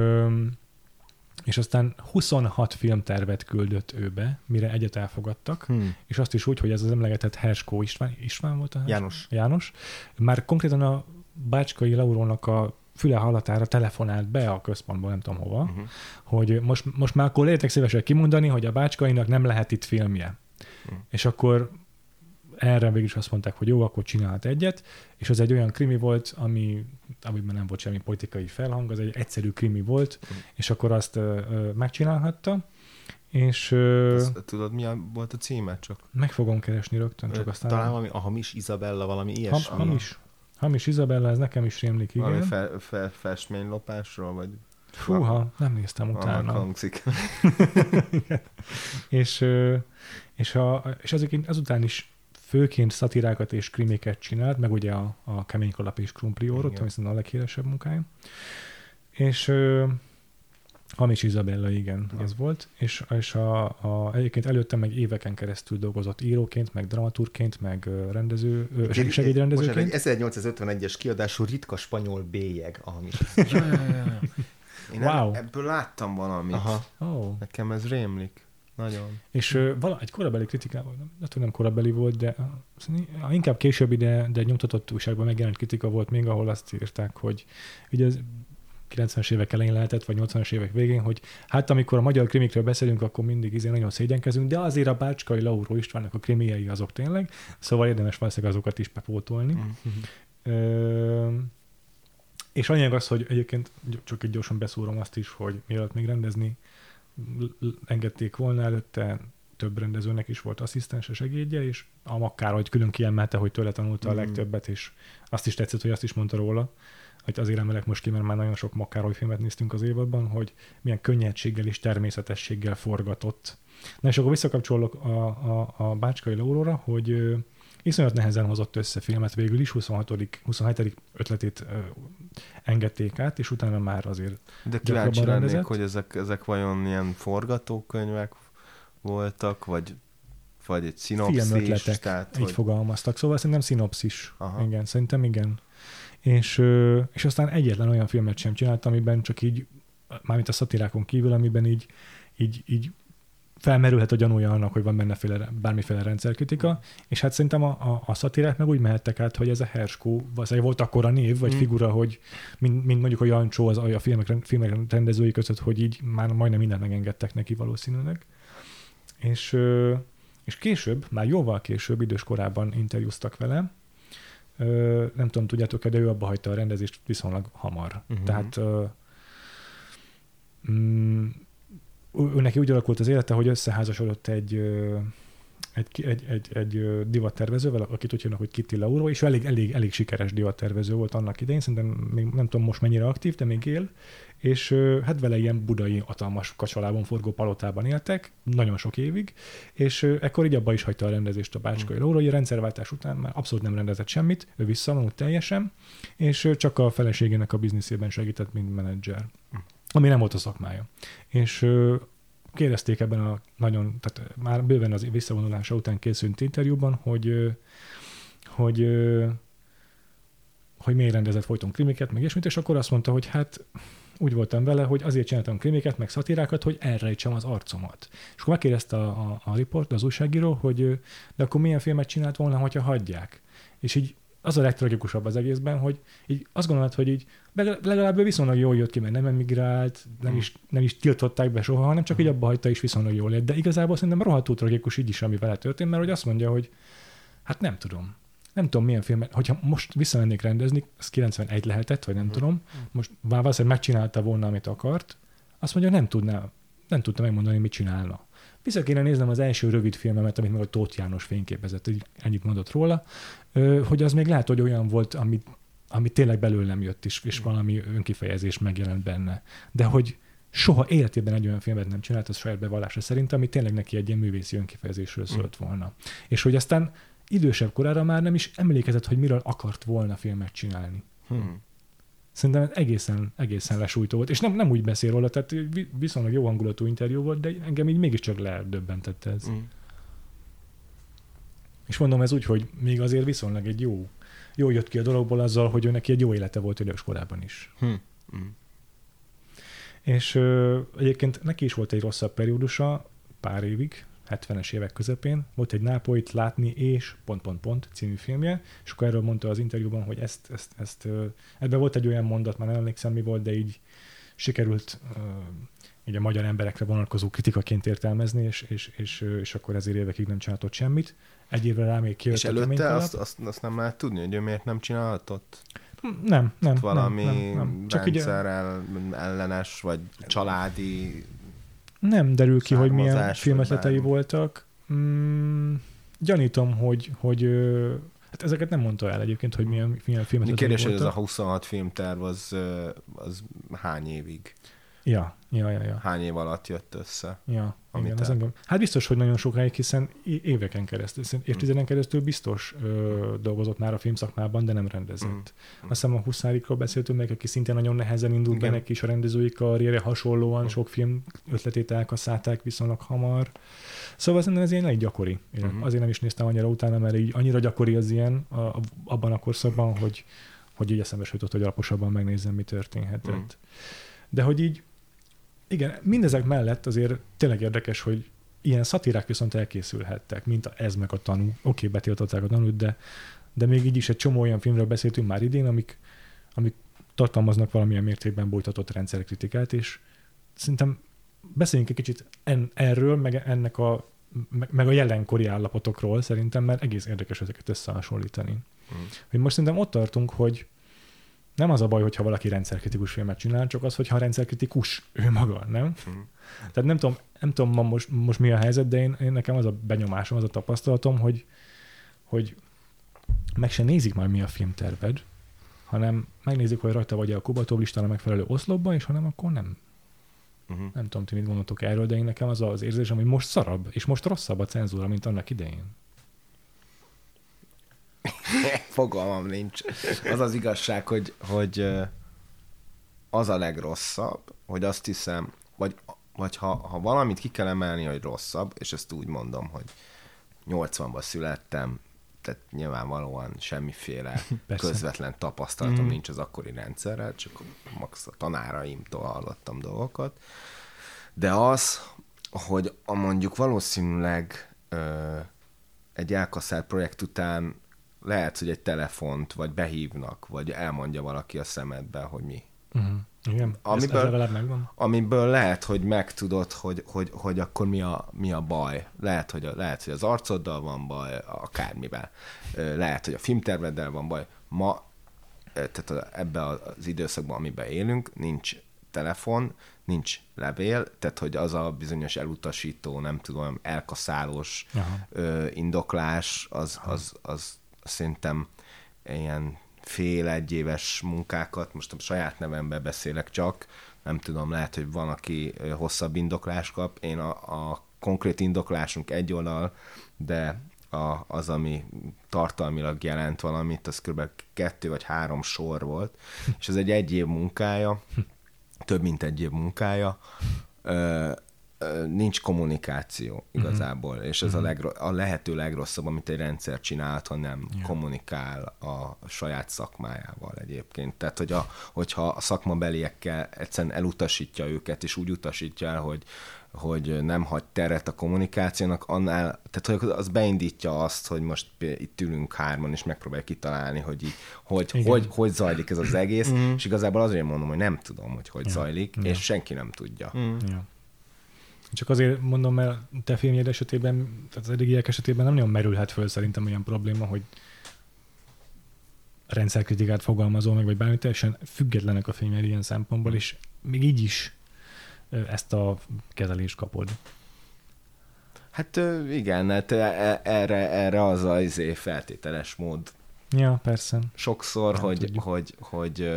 és aztán 26 filmtervet küldött ő be, mire egyet elfogadtak, Hmm. és azt is úgy, hogy ez az emlegetett Herskó István, István volt a Herskó? János. János, már konkrétan a Bácskai Laurónak a füle hallatára telefonált be a központból, nem tudom hova, Uh-huh. hogy most, most már akkor létek szívesek kimondani, hogy a Bácskainak nem lehet itt filmje. Mhm. És akkor erre végül is azt mondták, hogy jó, akkor csinált egyet, és az egy olyan krimi volt, ami, amiben nem volt semmi politikai felhang, az egy egyszerű krimi volt, Mhm. és akkor azt ö, megcsinálhatta, és Ez, tudod, mi volt a címe csak? meg fogom keresni rögtön, csak aztán... Talán valami, a hamis Izabella, valami Ham, ilyesmi. hamis. Hamis Izabella, ez nekem is rémlik, Valami igen. fe, fe, festménylopásról, vagy Fúha, nem néztem utána. hangzik. És, és, a, és ezek, ezután is főként szatirákat és krimiket csinált, meg ugye a, a Kemény Kalap és Krumpliórot, Igen. ami szerintem a leghíresebb munkája. És Hamis Izabella, igen, Igen. az volt, és, és a, a, egyébként előtte meg éveken keresztül dolgozott íróként, meg dramaturgként, meg rendező, Bocsánat, segédrendezőként. egy 1851-es kiadású ritka spanyol bélyeg, a hamis. ja, ja, ja. Én Wow. ebből láttam valamit. Aha. Oh. Nekem ez rémlik. Nagyon. És ö, vala, egy korabeli kritikával, nem, nem korabeli volt, de szerintem inkább későbbi, de, de nyomtatott újságban megjelent kritika volt még, ahol azt írták, hogy ugye az 90-es évek elején lehetett, vagy 80-as évek végén, hogy hát amikor a magyar krimikről beszélünk, akkor mindig izé nagyon szégyenkezünk, de azért a Bácskai Lauró Istvánnak a krimiei azok tényleg, szóval érdemes valószínűleg azokat is bepótolni. Mm. Ö, és a az, hogy egyébként csak egy gyorsan beszúrom azt is, hogy mielőtt még rendezni engedték volna előtte, több rendezőnek is volt asszisztense segédje, és a Makkár, hogy külön kiemelte, hogy tőle tanulta a Mm. legtöbbet, és azt is tetszett, hogy azt is mondta róla, hogy azért emelek most ki, mert már nagyon sok Makkároly filmet néztünk az évadban, hogy milyen könnyedséggel és természetességgel forgatott. Na és akkor visszakapcsolok a, a, a Bácskai Lóróra, hogy ö, iszonyat nehezen hozott össze filmet végül is, 26. 27. ötletét ö, engedték át, és utána már azért De kíváncsi lennék, rendezett? hogy ezek, ezek vajon ilyen forgatókönyvek voltak, vagy, vagy egy szinopszis, filmötletek, tehát, így hogy... fogalmaztak. Szóval szerintem szinopszis. Aha. Igen, szerintem igen. És, és aztán egyetlen olyan filmet sem csinált, amiben csak így, mármint a szatirákon kívül, amiben így, így, így felmerülhet a gyanúja annak, hogy van benneféle, bármiféle rendszerkritika, és hát szerintem a, a, a szatirák meg úgy mehettek át, hogy ez a Herskó, valószínűleg volt akkor a név, vagy Mm. figura, hogy mint, mint mondjuk a Jancsó az, a filmek, filmek rendezői között, hogy így már majdnem mindent megengedtek neki valószínűleg. És, és később, már jóval később, idős korában interjúztak vele, nem tudom, tudjátok-e, de ő abba hagyta a rendezést viszonylag hamar. Uh-huh. Tehát mm, ő, neki úgy alakult az élete, hogy összeházasodott egy, egy, egy, egy, egy divattervezővel, akit úgy hívnak, hogy Kitty Lauro, és elég, elég, elég sikeres divattervező volt annak idején, szerintem még nem tudom most mennyire aktív, de még él, és hát vele ilyen budai hatalmas kacsalában forgó palotában éltek, nagyon sok évig, és ekkor így abba is hagyta a rendezést a Bácskai Laura, hogy a rendszerváltás után már abszolút nem rendezett semmit, ő visszavonult teljesen, és csak a feleségének a bizniszében segített, mint menedzser, ami nem volt a szakmája. És kérdezték ebben a nagyon, tehát már bőven az visszavonulása után készült interjúban, hogy hogy hogy miért rendezett folyton krimiket, meg ilyesmit, és akkor azt mondta, hogy hát úgy voltam vele, hogy azért csináltam krimiket, meg szatírákat, hogy elrejtsem az arcomat. És akkor megkérdezte a, a, a riport, az újságíró, hogy de akkor milyen filmet csinált volna, hogyha hagyják. És így az a legtragikusabb az egészben, hogy így azt gondolod, hogy így legalább ő viszonylag jól jött ki, mert nem emigrált, nem is, nem is tiltották be soha, hanem csak így abba hagyta is viszonylag jól lett. De igazából szerintem rohadtul tragikus így is, ami vele történt, mert hogy azt mondja, hogy hát nem tudom. Nem tudom, milyen filmet, hogyha most visszamennék rendezni, az 91 lehetett, vagy nem tudom, most valószínűleg megcsinálta volna, amit akart, azt mondja, nem tudná, nem tudta megmondani, mit csinálna. Vissza kéne néznem az első rövid filmemet, amit meg a Tóth János fényképezett, így ennyit mondott róla, hogy az még lehet, hogy olyan volt, amit, ami tényleg belőlem jött is, és valami önkifejezés megjelent benne. De hogy soha életében egy olyan filmet nem csinált, az saját bevallása szerint, ami tényleg neki egy ilyen művészi önkifejezésről szólt volna. És hogy aztán idősebb korára már nem is emlékezett, hogy miről akart volna filmet csinálni. Hm. Szerintem egészen, egészen lesújtó volt. És nem, nem úgy beszél róla, tehát vi- viszonylag jó hangulatú interjú volt, de engem így mégiscsak ledöbbentett ez. Hm. És mondom ez úgy, hogy még azért viszonylag egy jó, jó jött ki a dologból azzal, hogy ő neki egy jó élete volt idős korában is. Hm. Hm. És ö, egyébként neki is volt egy rosszabb periódusa, pár évig, 70-es évek közepén, volt egy Nápolyt látni és pont, pont, pont című filmje, és akkor erről mondta az interjúban, hogy ezt, ezt, ezt ö, ebben volt egy olyan mondat, már nem emlékszem mi volt, de így sikerült ö, így a magyar emberekre vonatkozó kritikaként értelmezni, és, és, és, és akkor ezért évekig nem csináltott semmit. Egy évre rá még kijött És előtte azt, azt, azt nem lehet tudni, hogy ő miért nem csinálhatott? Nem, nem. Valami nem, nem, nem. Csak rendszer el, ellenes, vagy családi... Nem derül ki, hogy milyen filmetletei voltak. Mm, gyanítom, hogy, hogy hát ezeket nem mondta el egyébként, hogy milyen, milyen filmetletei Kérdés, hogy ez a voltak. 26 filmterv az, az hány évig? Ja, ja, ja, ja. Hány év alatt jött össze? ja Amit igen, te- az engem. Hát biztos, hogy nagyon sokáig, hiszen éveken keresztül, évtizeden keresztül biztos ö, dolgozott már a filmszakmában, de nem rendezett. Mm. Azt hiszem a Huszárikról beszéltünk meg, aki szintén nagyon nehezen indult be Igen. neki is a rendezői karrierje, hasonlóan Mm. sok film ötletét elkasszálták viszonylag hamar. Szóval szerintem ez ilyen elég gyakori. Én Mhm. Azért nem is néztem annyira utána, mert így annyira gyakori az ilyen a, a, abban a korszakban, hogy, hogy így eszembe jutott, hogy alaposabban megnézzem, mi történhetett. Mhm. De hogy így, igen, mindezek mellett azért tényleg érdekes, hogy ilyen szatirák viszont elkészülhettek, mint a ez meg a tanú. Oké, okay, betiltották a tanút, de, de még így is egy csomó olyan filmről beszéltünk már idén, amik, amik tartalmaznak valamilyen mértékben bújtatott rendszerkritikát, és szerintem beszéljünk egy kicsit en, erről, meg ennek a meg, meg a jelenkori állapotokról szerintem, mert egész érdekes ezeket összehasonlítani. Mm. Hogy most szerintem ott tartunk, hogy nem az a baj, hogyha valaki rendszerkritikus filmet csinál, csak az, hogyha rendszerkritikus ő maga, nem? Mhm. Tehát nem tudom, nem tudom ma most, most mi a helyzet, de én, én nekem az a benyomásom, az a tapasztalatom, hogy, hogy meg se nézik majd mi a filmterved, hanem megnézik, hogy rajta vagy a Kubatov listán a megfelelő oszlopban, és ha nem, akkor nem. Uh-huh. Nem tudom, ti mit gondoltok erről, de én nekem az az érzésem, hogy most szarabb, és most rosszabb a cenzúra, mint annak idején. Fogalmam nincs. Az az igazság, hogy, hogy az a legrosszabb, hogy azt hiszem, vagy, vagy ha, ha valamit ki kell emelni, hogy rosszabb, és ezt úgy mondom, hogy 80-ban születtem, tehát nyilvánvalóan semmiféle Persze. közvetlen tapasztalatom Mm. nincs az akkori rendszerrel, csak max a tanáraimtól hallottam dolgokat. De az, hogy a mondjuk valószínűleg ö, egy elkaszált projekt után lehet, hogy egy telefont, vagy behívnak, vagy elmondja valaki a szemedbe, hogy mi. Uh-huh. Igen, Amiből... ez, ez megvan. Amiből lehet, hogy megtudod, hogy, hogy, hogy akkor mi a, mi a baj. Lehet hogy, a, lehet, hogy az arcoddal van baj, akármivel. Lehet, hogy a filmterveddel van baj. Ma, tehát a- ebbe az időszakban, amiben élünk, nincs telefon, nincs levél, tehát hogy az a bizonyos elutasító, nem tudom, elkaszálós Aha. ö, indoklás, az, az, az szerintem ilyen fél egyéves munkákat, most a saját nevemben beszélek csak, nem tudom, lehet, hogy van, aki hosszabb indoklás kap. Én a, a konkrét indoklásunk egy oldal, de a, az, ami tartalmilag jelent valamit, az kb. kettő vagy három sor volt, és ez egy egy év munkája, több mint egy év munkája, nincs kommunikáció igazából, és ez a, legro- a lehető legrosszabb, amit egy rendszer csinálhat, ha nem Ja. kommunikál a saját szakmájával egyébként. Tehát, hogy a, hogyha a szakmabeliekkel egyszerűen elutasítja őket, és úgy utasítja el, hogy hogy nem hagy teret a kommunikációnak, annál, tehát hogy az beindítja azt, hogy most itt ülünk hárman, és megpróbáljuk kitalálni, hogy így, hogy, Igen. hogy, hogy zajlik ez az egész, és igazából azért mondom, hogy nem tudom, hogy hogy Ja. zajlik, Ja. és senki nem tudja. Mm. Ja. Csak azért mondom, mert te filmjed esetében, tehát az eddigiek esetében nem nagyon merülhet föl szerintem olyan probléma, hogy rendszerkritikát fogalmazol meg, vagy bármi teljesen függetlenek a filmjed ilyen szempontból, és még így is ezt a kezelést kapod. Hát igen, hát e- erre, erre az az izé feltételes mód Ja, persze. sokszor, Nem hogy, tudjuk. hogy, hogy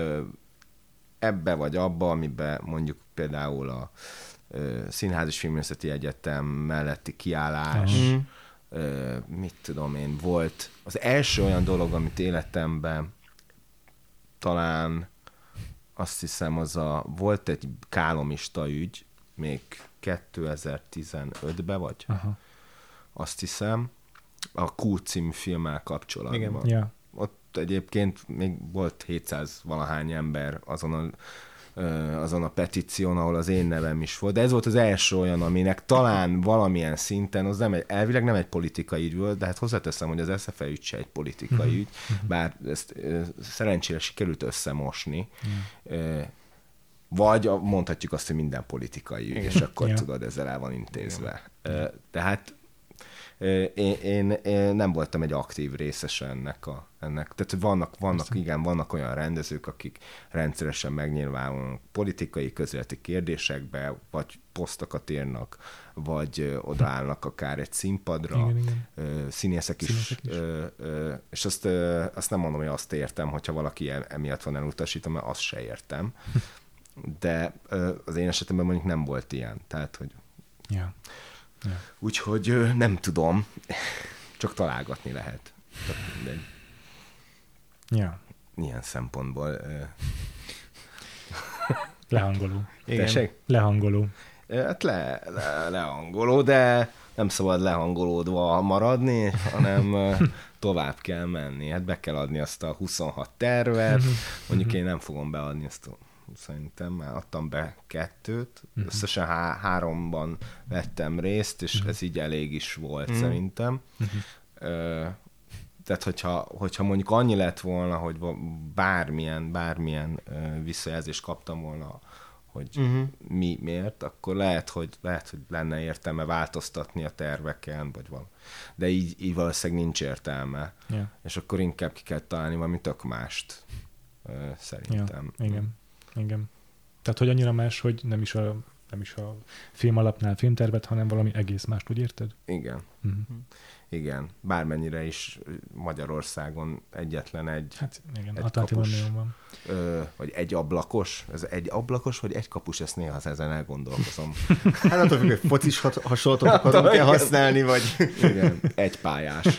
ebbe vagy abba, amiben mondjuk például a Színház és Filmészeti Egyetem melletti kiállás. Mm. ö, mit tudom én, volt az első olyan dolog, amit életemben talán azt hiszem az a, volt egy kálomista ügy, még 2015-ben vagy, Aha. azt hiszem, a Q című filmmel kapcsolatban. Igen. Ja. Ott egyébként még volt 700 valahány ember azon a, azon a petíción, ahol az én nevem is volt. De ez volt az első olyan, aminek talán valamilyen szinten, az nem egy, elvileg nem egy politikai ügy volt, de hát hozzáteszem, hogy az SFE ügy se egy politikai ügy, bár ezt szerencsére sikerült összemosni. Vagy mondhatjuk azt, hogy minden politikai ügy, és akkor tudod, ezzel el van intézve. Tehát én, én, én nem voltam egy aktív részese ennek a ennek. Tehát vannak, vannak igen, vannak olyan rendezők, akik rendszeresen megnyilvánulnak politikai közéleti kérdésekbe, vagy posztokat írnak, vagy odaállnak akár egy színpadra, Igen, igen. Színészek is, Színészek is. Ö, ö, és azt, ö, azt nem mondom, hogy azt értem, hogyha valaki emiatt van elutasítva, mert azt se értem. De az én esetemben mondjuk nem volt ilyen. Tehát, hogy Ja. Ja. Úgyhogy nem tudom, csak találgatni lehet. Tök mindegy. ja. Ilyen szempontból. Lehangoló. Igen. tessék? Lehangoló. Hát le, le, lehangoló, de nem szabad lehangolódva maradni, hanem tovább kell menni. Hát be kell adni azt a 26 tervet, mondjuk én nem fogom beadni ezt a szerintem már adtam be kettőt, összesen há- háromban vettem részt, és ez így elég is volt Mhm. szerintem. Ö, tehát, hogyha, hogyha mondjuk annyi lett volna, hogy bármilyen, bármilyen ö, visszajelzést kaptam volna, hogy Mhm. mi miért, akkor lehet, hogy, lehet, hogy lenne értelme változtatni a terveken, vagy valami. De így, így valószínűleg nincs értelme. Ja. És akkor inkább ki kell találni valami tök mást. ö, szerintem. Ja, igen, igen. Tehát, hogy annyira más, hogy nem is a, nem is a film alapnál filmtervet, hanem valami egész mást, úgy érted? Igen. Uh-huh. Igen. Bármennyire is Magyarországon egyetlen egy, Hát igen, Egy kapus. Van. ö, vagy egy ablakos, ez egy ablakos, vagy egy kapus, ezt néha ezen elgondolkozom. Hát attól függ, hogy focis hasonlatot akarunk-e igen. használni, vagy... Igen, egy pályás.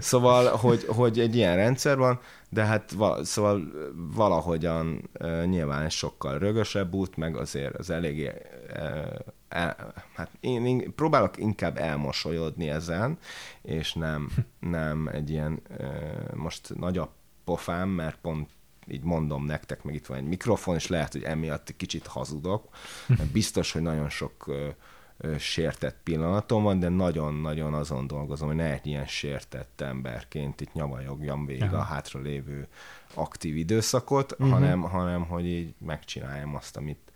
Szóval, hogy, hogy egy ilyen rendszer van, de hát va, szóval valahogyan uh, nyilván sokkal rögösebb út, meg azért az eléggé uh, el, hát én, én próbálok inkább elmosolyodni ezen, és nem, nem egy ilyen uh, most nagy a pofám, mert pont így mondom nektek, meg itt van egy mikrofon, és lehet, hogy emiatt kicsit hazudok. Mert biztos, hogy nagyon sok ö, sértett pillanatom van, de nagyon-nagyon azon dolgozom, hogy ne egy ilyen sértett emberként itt nyavajogjam végig a hátralévő aktív időszakot, uh-huh. hanem, hanem hogy így megcsináljam azt, amit,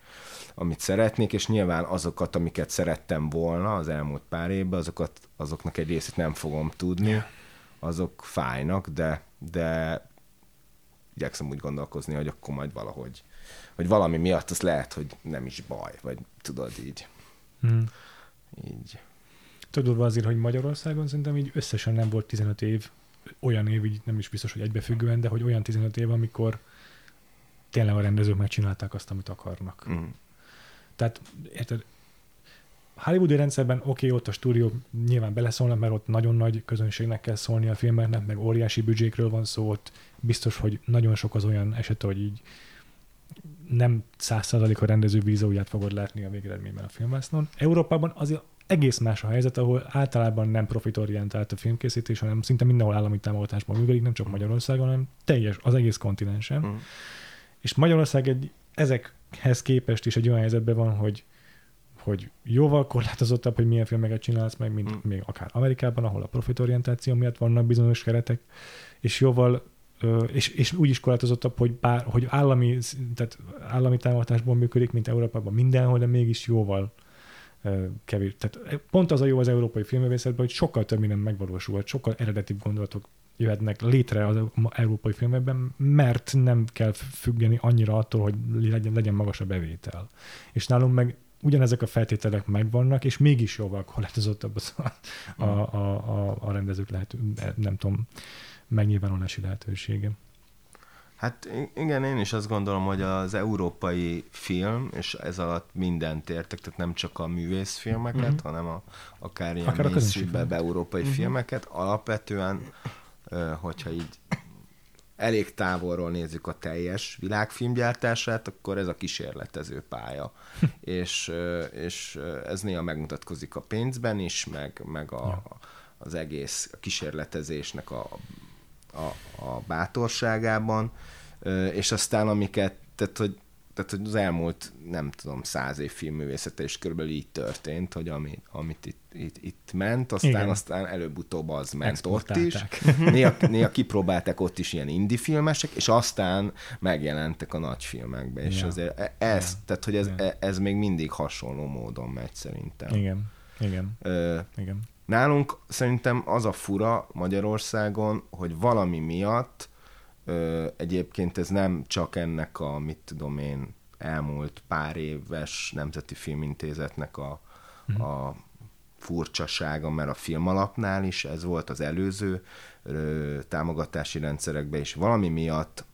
amit szeretnék, és nyilván azokat, amiket szerettem volna az elmúlt pár évben, azokat, azoknak egy részét nem fogom tudni, azok fájnak, de, de igyekszem úgy gondolkozni, hogy akkor majd valahogy, hogy valami miatt az lehet, hogy nem is baj, vagy tudod így, Hmm. így. Tudod azért, hogy Magyarországon szerintem így összesen nem volt 15 év, olyan év, így nem is biztos, hogy egybefüggően, de hogy olyan 15 év, amikor tényleg a rendezők megcsinálták azt, amit akarnak. Mm. Tehát, érted, Hollywoodi rendszerben oké, okay, ott a stúdiók nyilván beleszólnak, mert ott nagyon nagy közönségnek kell szólni a filmeknek, meg óriási büdzsékről van szó, ott biztos, hogy nagyon sok az olyan eset, hogy így nem száz százalék a rendező vízóját fogod látni a végeredményben a filmvásznon. Európában azért egész más a helyzet, ahol általában nem profitorientált a filmkészítés, hanem szinte mindenhol állami támogatásban működik, nem csak Magyarországon, hanem teljes, az egész kontinensen. Mm. És Magyarország egy ezekhez képest is egy olyan helyzetben van, hogy hogy jóval korlátozottabb, hogy milyen filmeket csinálsz meg, mint Mm. mm. még akár Amerikában, ahol a profitorientáció miatt vannak bizonyos keretek, és jóval és, és úgy is korlátozottabb, hogy, bár, hogy állami, tehát állami támogatásból működik, mint Európában mindenhol, de mégis jóval kevés. Tehát pont az a jó az európai filmművészetben, hogy sokkal több minden megvalósulhat, sokkal eredetibb gondolatok jöhetnek létre az európai filmekben, mert nem kell függeni annyira attól, hogy legyen, legyen magas a bevétel. És nálunk meg ugyanezek a feltételek megvannak, és mégis jóval korlátozottabb az a, a, a, a, a rendezők lehet, nem tudom, megnyilvánulási lehetősége. Hát igen, én is azt gondolom, hogy az európai film, és ez alatt mindent értek, tehát nem csak a művészfilmeket, Mhm. hanem a, akár ilyen Akár mainstream európai filmeket, alapvetően, hogyha így elég távolról nézzük a teljes világfilmgyártását, akkor ez a kísérletező pálya. és, ö, és ö, ez néha megmutatkozik a pénzben is, meg, meg a, az egész kísérletezésnek a, a, a bátorságában, és aztán amiket, tehát hogy, tehát, hogy az elmúlt, nem tudom, száz év filmművészete is körülbelül így történt, hogy ami, amit itt, itt, itt ment, aztán, Igen. aztán előbb-utóbb az ment ott is. Néha, néha kipróbálták ott is ilyen indie filmesek, és aztán megjelentek a nagy filmekbe, és Ja. azért e- ez, Ja. tehát hogy ez, Ja. e- ez még mindig hasonló módon megy szerintem. Igen, igen, Ö, igen. Nálunk szerintem az a fura Magyarországon, hogy valami miatt ö, egyébként ez nem csak ennek a, mit tudom én, elmúlt pár éves Nemzeti Filmintézetnek a, a furcsasága, mert a filmalapnál is ez volt az előző ö, támogatási rendszerekben, és valami miatt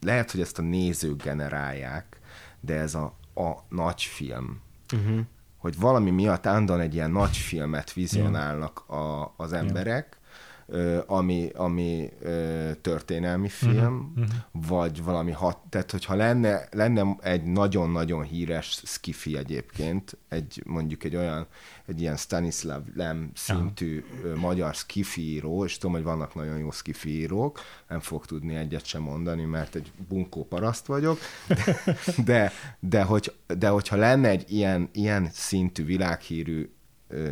lehet, hogy ezt a nézők generálják, de ez a, a nagy film, Uh-huh. Hogy valami miatt állandóan egy ilyen nagy filmet vizionálnak a, az emberek, ami, ami történelmi film, Mhm, vagy valami hat, tehát hogyha lenne, lenne egy nagyon-nagyon híres skifi egyébként, egy mondjuk egy olyan, egy ilyen Stanislav Lem szintű ö, magyar skifi író, és tudom, hogy vannak nagyon jó skifi írók, nem fog tudni egyet sem mondani, mert egy bunkó paraszt vagyok, de, de, de, hogy, de hogyha lenne egy ilyen, ilyen szintű világhírű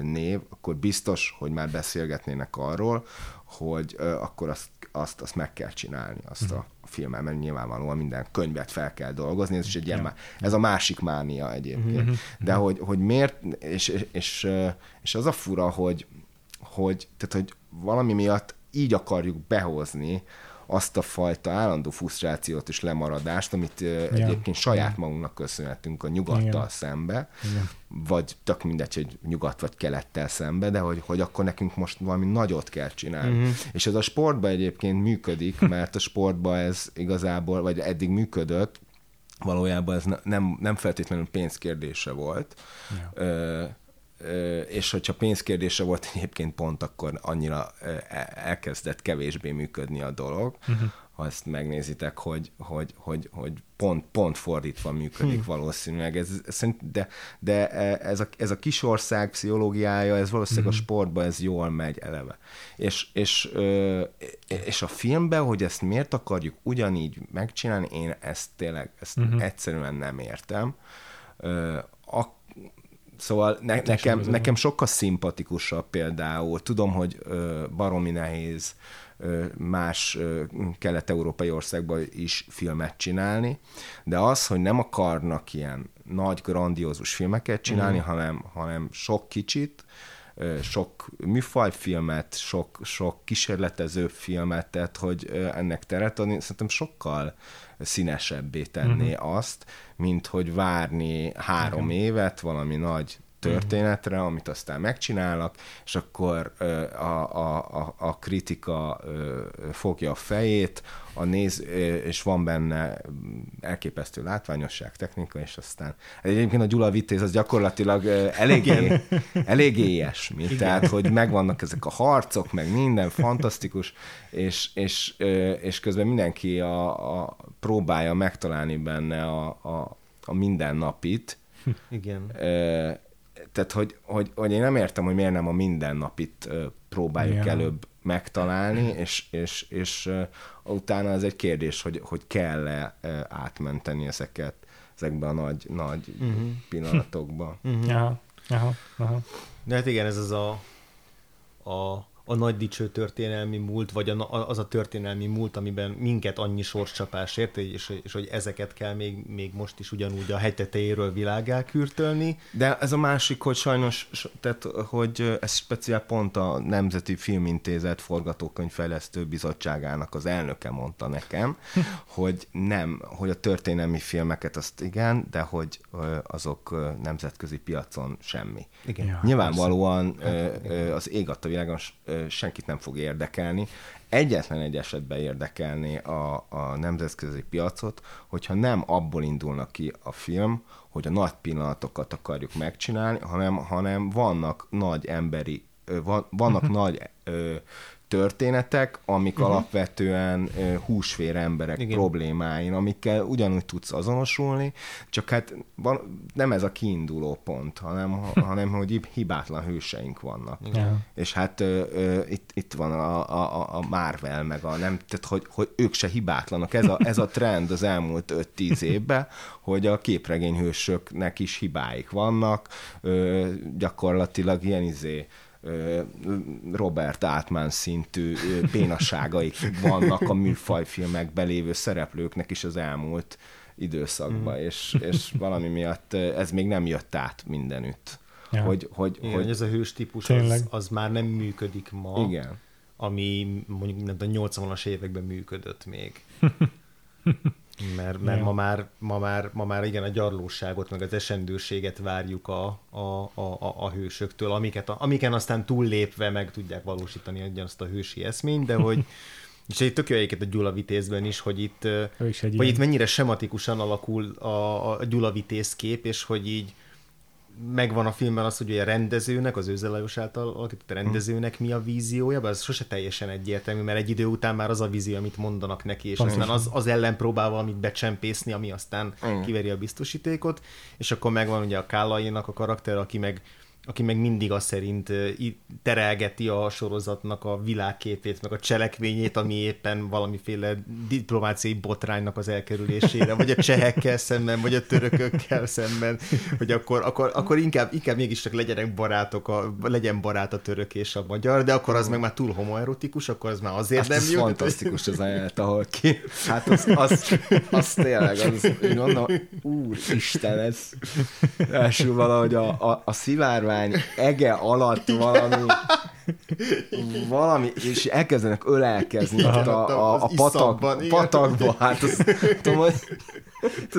név, akkor biztos, hogy már beszélgetnének arról, hogy akkor azt, azt, azt meg kell csinálni, azt a filmet, mert nyilvánvalóan minden könyvet fel kell dolgozni, ez is egy ilyen, Ja. ez a másik mánia egyébként. De hogy, hogy miért, és, és, és, és az a fura, hogy, hogy, tehát, hogy valami miatt így akarjuk behozni azt a fajta állandó frusztrációt és lemaradást, amit ja. egyébként saját magunknak köszönhetünk a nyugattal Igen. szembe, Igen. vagy tök mindegy, hogy nyugat vagy kelettel szembe, de hogy, hogy akkor nekünk most valami nagyot kell csinálni. Uh-huh. És ez a sportban egyébként működik, mert a sportban ez igazából, vagy eddig működött, valójában ez nem, nem feltétlenül pénzkérdése volt. Ja. Ö, és hogyha pénzkérdése volt egyébként pont, akkor annyira e, elkezdett kevésbé működni a dolog, uh-huh. ha ezt megnézitek, hogy, hogy, hogy, hogy pont, pont fordítva működik hmm. valószínűleg. Ez, de, de e, ez a, ez a kis ország pszichológiája, ez valószínűleg hmm. a sportban ez jól megy eleve. És, és, és a filmben, hogy ezt miért akarjuk ugyanígy megcsinálni, én ezt tényleg ezt hmm. egyszerűen nem értem. A, Szóval ne, nekem, nekem sokkal szimpatikusabb például. Tudom, hogy baromi nehéz más kelet-európai országban is filmet csinálni, de az, hogy nem akarnak ilyen nagy, grandiózus filmeket csinálni, mm. hanem, hanem sok kicsit, sok műfajfilmet, sok, sok kísérletező filmet, tehát hogy ennek teret adni, szerintem sokkal színesebbé tenné uh-huh. azt, mint hogy várni három Igen. évet valami nagy történetre, uh-huh. amit aztán megcsinálnak, és akkor a, a, a, a kritika fogja a fejét, a néz, és van benne elképesztő látványosság, technika, és aztán egyébként a Gyula Vitéz az gyakorlatilag eléggé, eléggé ilyesmi, Igen. tehát hogy megvannak ezek a harcok, meg minden fantasztikus, és, és, és közben mindenki a, a próbálja megtalálni benne a, a, a mindennapit, igen tehát, hogy, hogy, hogy én nem értem, hogy miért nem a mindennapit próbáljuk Igen. előbb megtalálni, és, és, és utána ez egy kérdés, hogy, hogy kell-e átmenteni ezeket ezekbe a nagy, nagy uh-huh. pillanatokba. Uh-huh. Aha, aha, aha. De hát igen, ez az a, a a nagy dicső történelmi múlt, vagy a, az a történelmi múlt, amiben minket annyi sorscsapás ért, és, és hogy ezeket kell még, még most is ugyanúgy a hegytetejéről világá kürtölni. De ez a másik, hogy sajnos, tehát, hogy ez speciál pont a Nemzeti Filmintézet Forgatókönyvfejlesztő Bizottságának az elnöke mondta nekem, hogy nem, hogy a történelmi filmeket azt igen, de hogy azok nemzetközi piacon semmi. Igen. Ja, Nyilvánvalóan persze. az ég a világon senkit nem fog érdekelni. Egyetlen egy esetben érdekelni a, a nemzetközi piacot, hogyha nem abból indulnak ki a film, hogy a nagy pillanatokat akarjuk megcsinálni, hanem, hanem vannak nagy emberi, vannak uh-huh. nagy történetek, amik uh-huh. alapvetően húsvér emberek Igen. problémáin, amikkel ugyanúgy tudsz azonosulni, csak hát van, nem ez a kiinduló pont, hanem, hanem hogy hibátlan hőseink vannak. Igen. És hát uh, uh, itt, itt van a, a, a Marvel, meg a nem, tehát hogy, hogy ők se hibátlanak. Ez a, ez a trend az elmúlt 5-10 évben, hogy a képregényhősöknek is hibáik vannak, uh, gyakorlatilag ilyen izé, Robert Altman szintű bénasságaik vannak a műfajfilmekben lévő szereplőknek is az elmúlt időszakban, mm. és, és valami miatt ez még nem jött át mindenütt. Ja. Hogy, hogy, Igen, hogy, ez a hős típus az, az már nem működik ma. Igen. Ami mondjuk a 80-as években működött még. Mert, mert ma, már, ma, már, ma már igen a gyarlóságot, meg az esendőséget várjuk a, a, a, a, a hősöktől, amiket, amiken aztán túllépve meg tudják valósítani azt a hősi eszményt, de hogy és egy tök jó a Gyula Vitézben is, hogy itt, hogy itt mennyire sematikusan alakul a, a Gyula Vitéz kép, és hogy így megvan a filmben az, hogy a rendezőnek, az Őze Lajos által alakított rendezőnek mi a víziója, de ez sose teljesen egyértelmű, mert egy idő után már az a vízió, amit mondanak neki, és Pontosan. aztán az, az ellen próbál valamit becsempészni, ami aztán mm. kiveri a biztosítékot, és akkor megvan ugye a Kálainak a karakter, aki meg aki meg mindig azt szerint terelgeti a sorozatnak a világképét, meg a cselekményét, ami éppen valamiféle diplomáciai botránynak az elkerülésére, vagy a csehekkel szemben, vagy a törökökkel szemben, hogy akkor, akkor, akkor inkább, inkább mégis csak legyenek barátok, a, legyen barát a török és a magyar, de akkor az meg már túl homoerotikus, akkor az már azért hát nem jó. fantasztikus az ajánlat, ahol ki. Hát az, az, az tényleg, az, én mondom, úristen, ez első valahogy a, a, a szivárvány ege alatt valami valami, és elkezdenek ölelkezni ott a, a, a patak, igen. patakba, hát az, tudom, hogy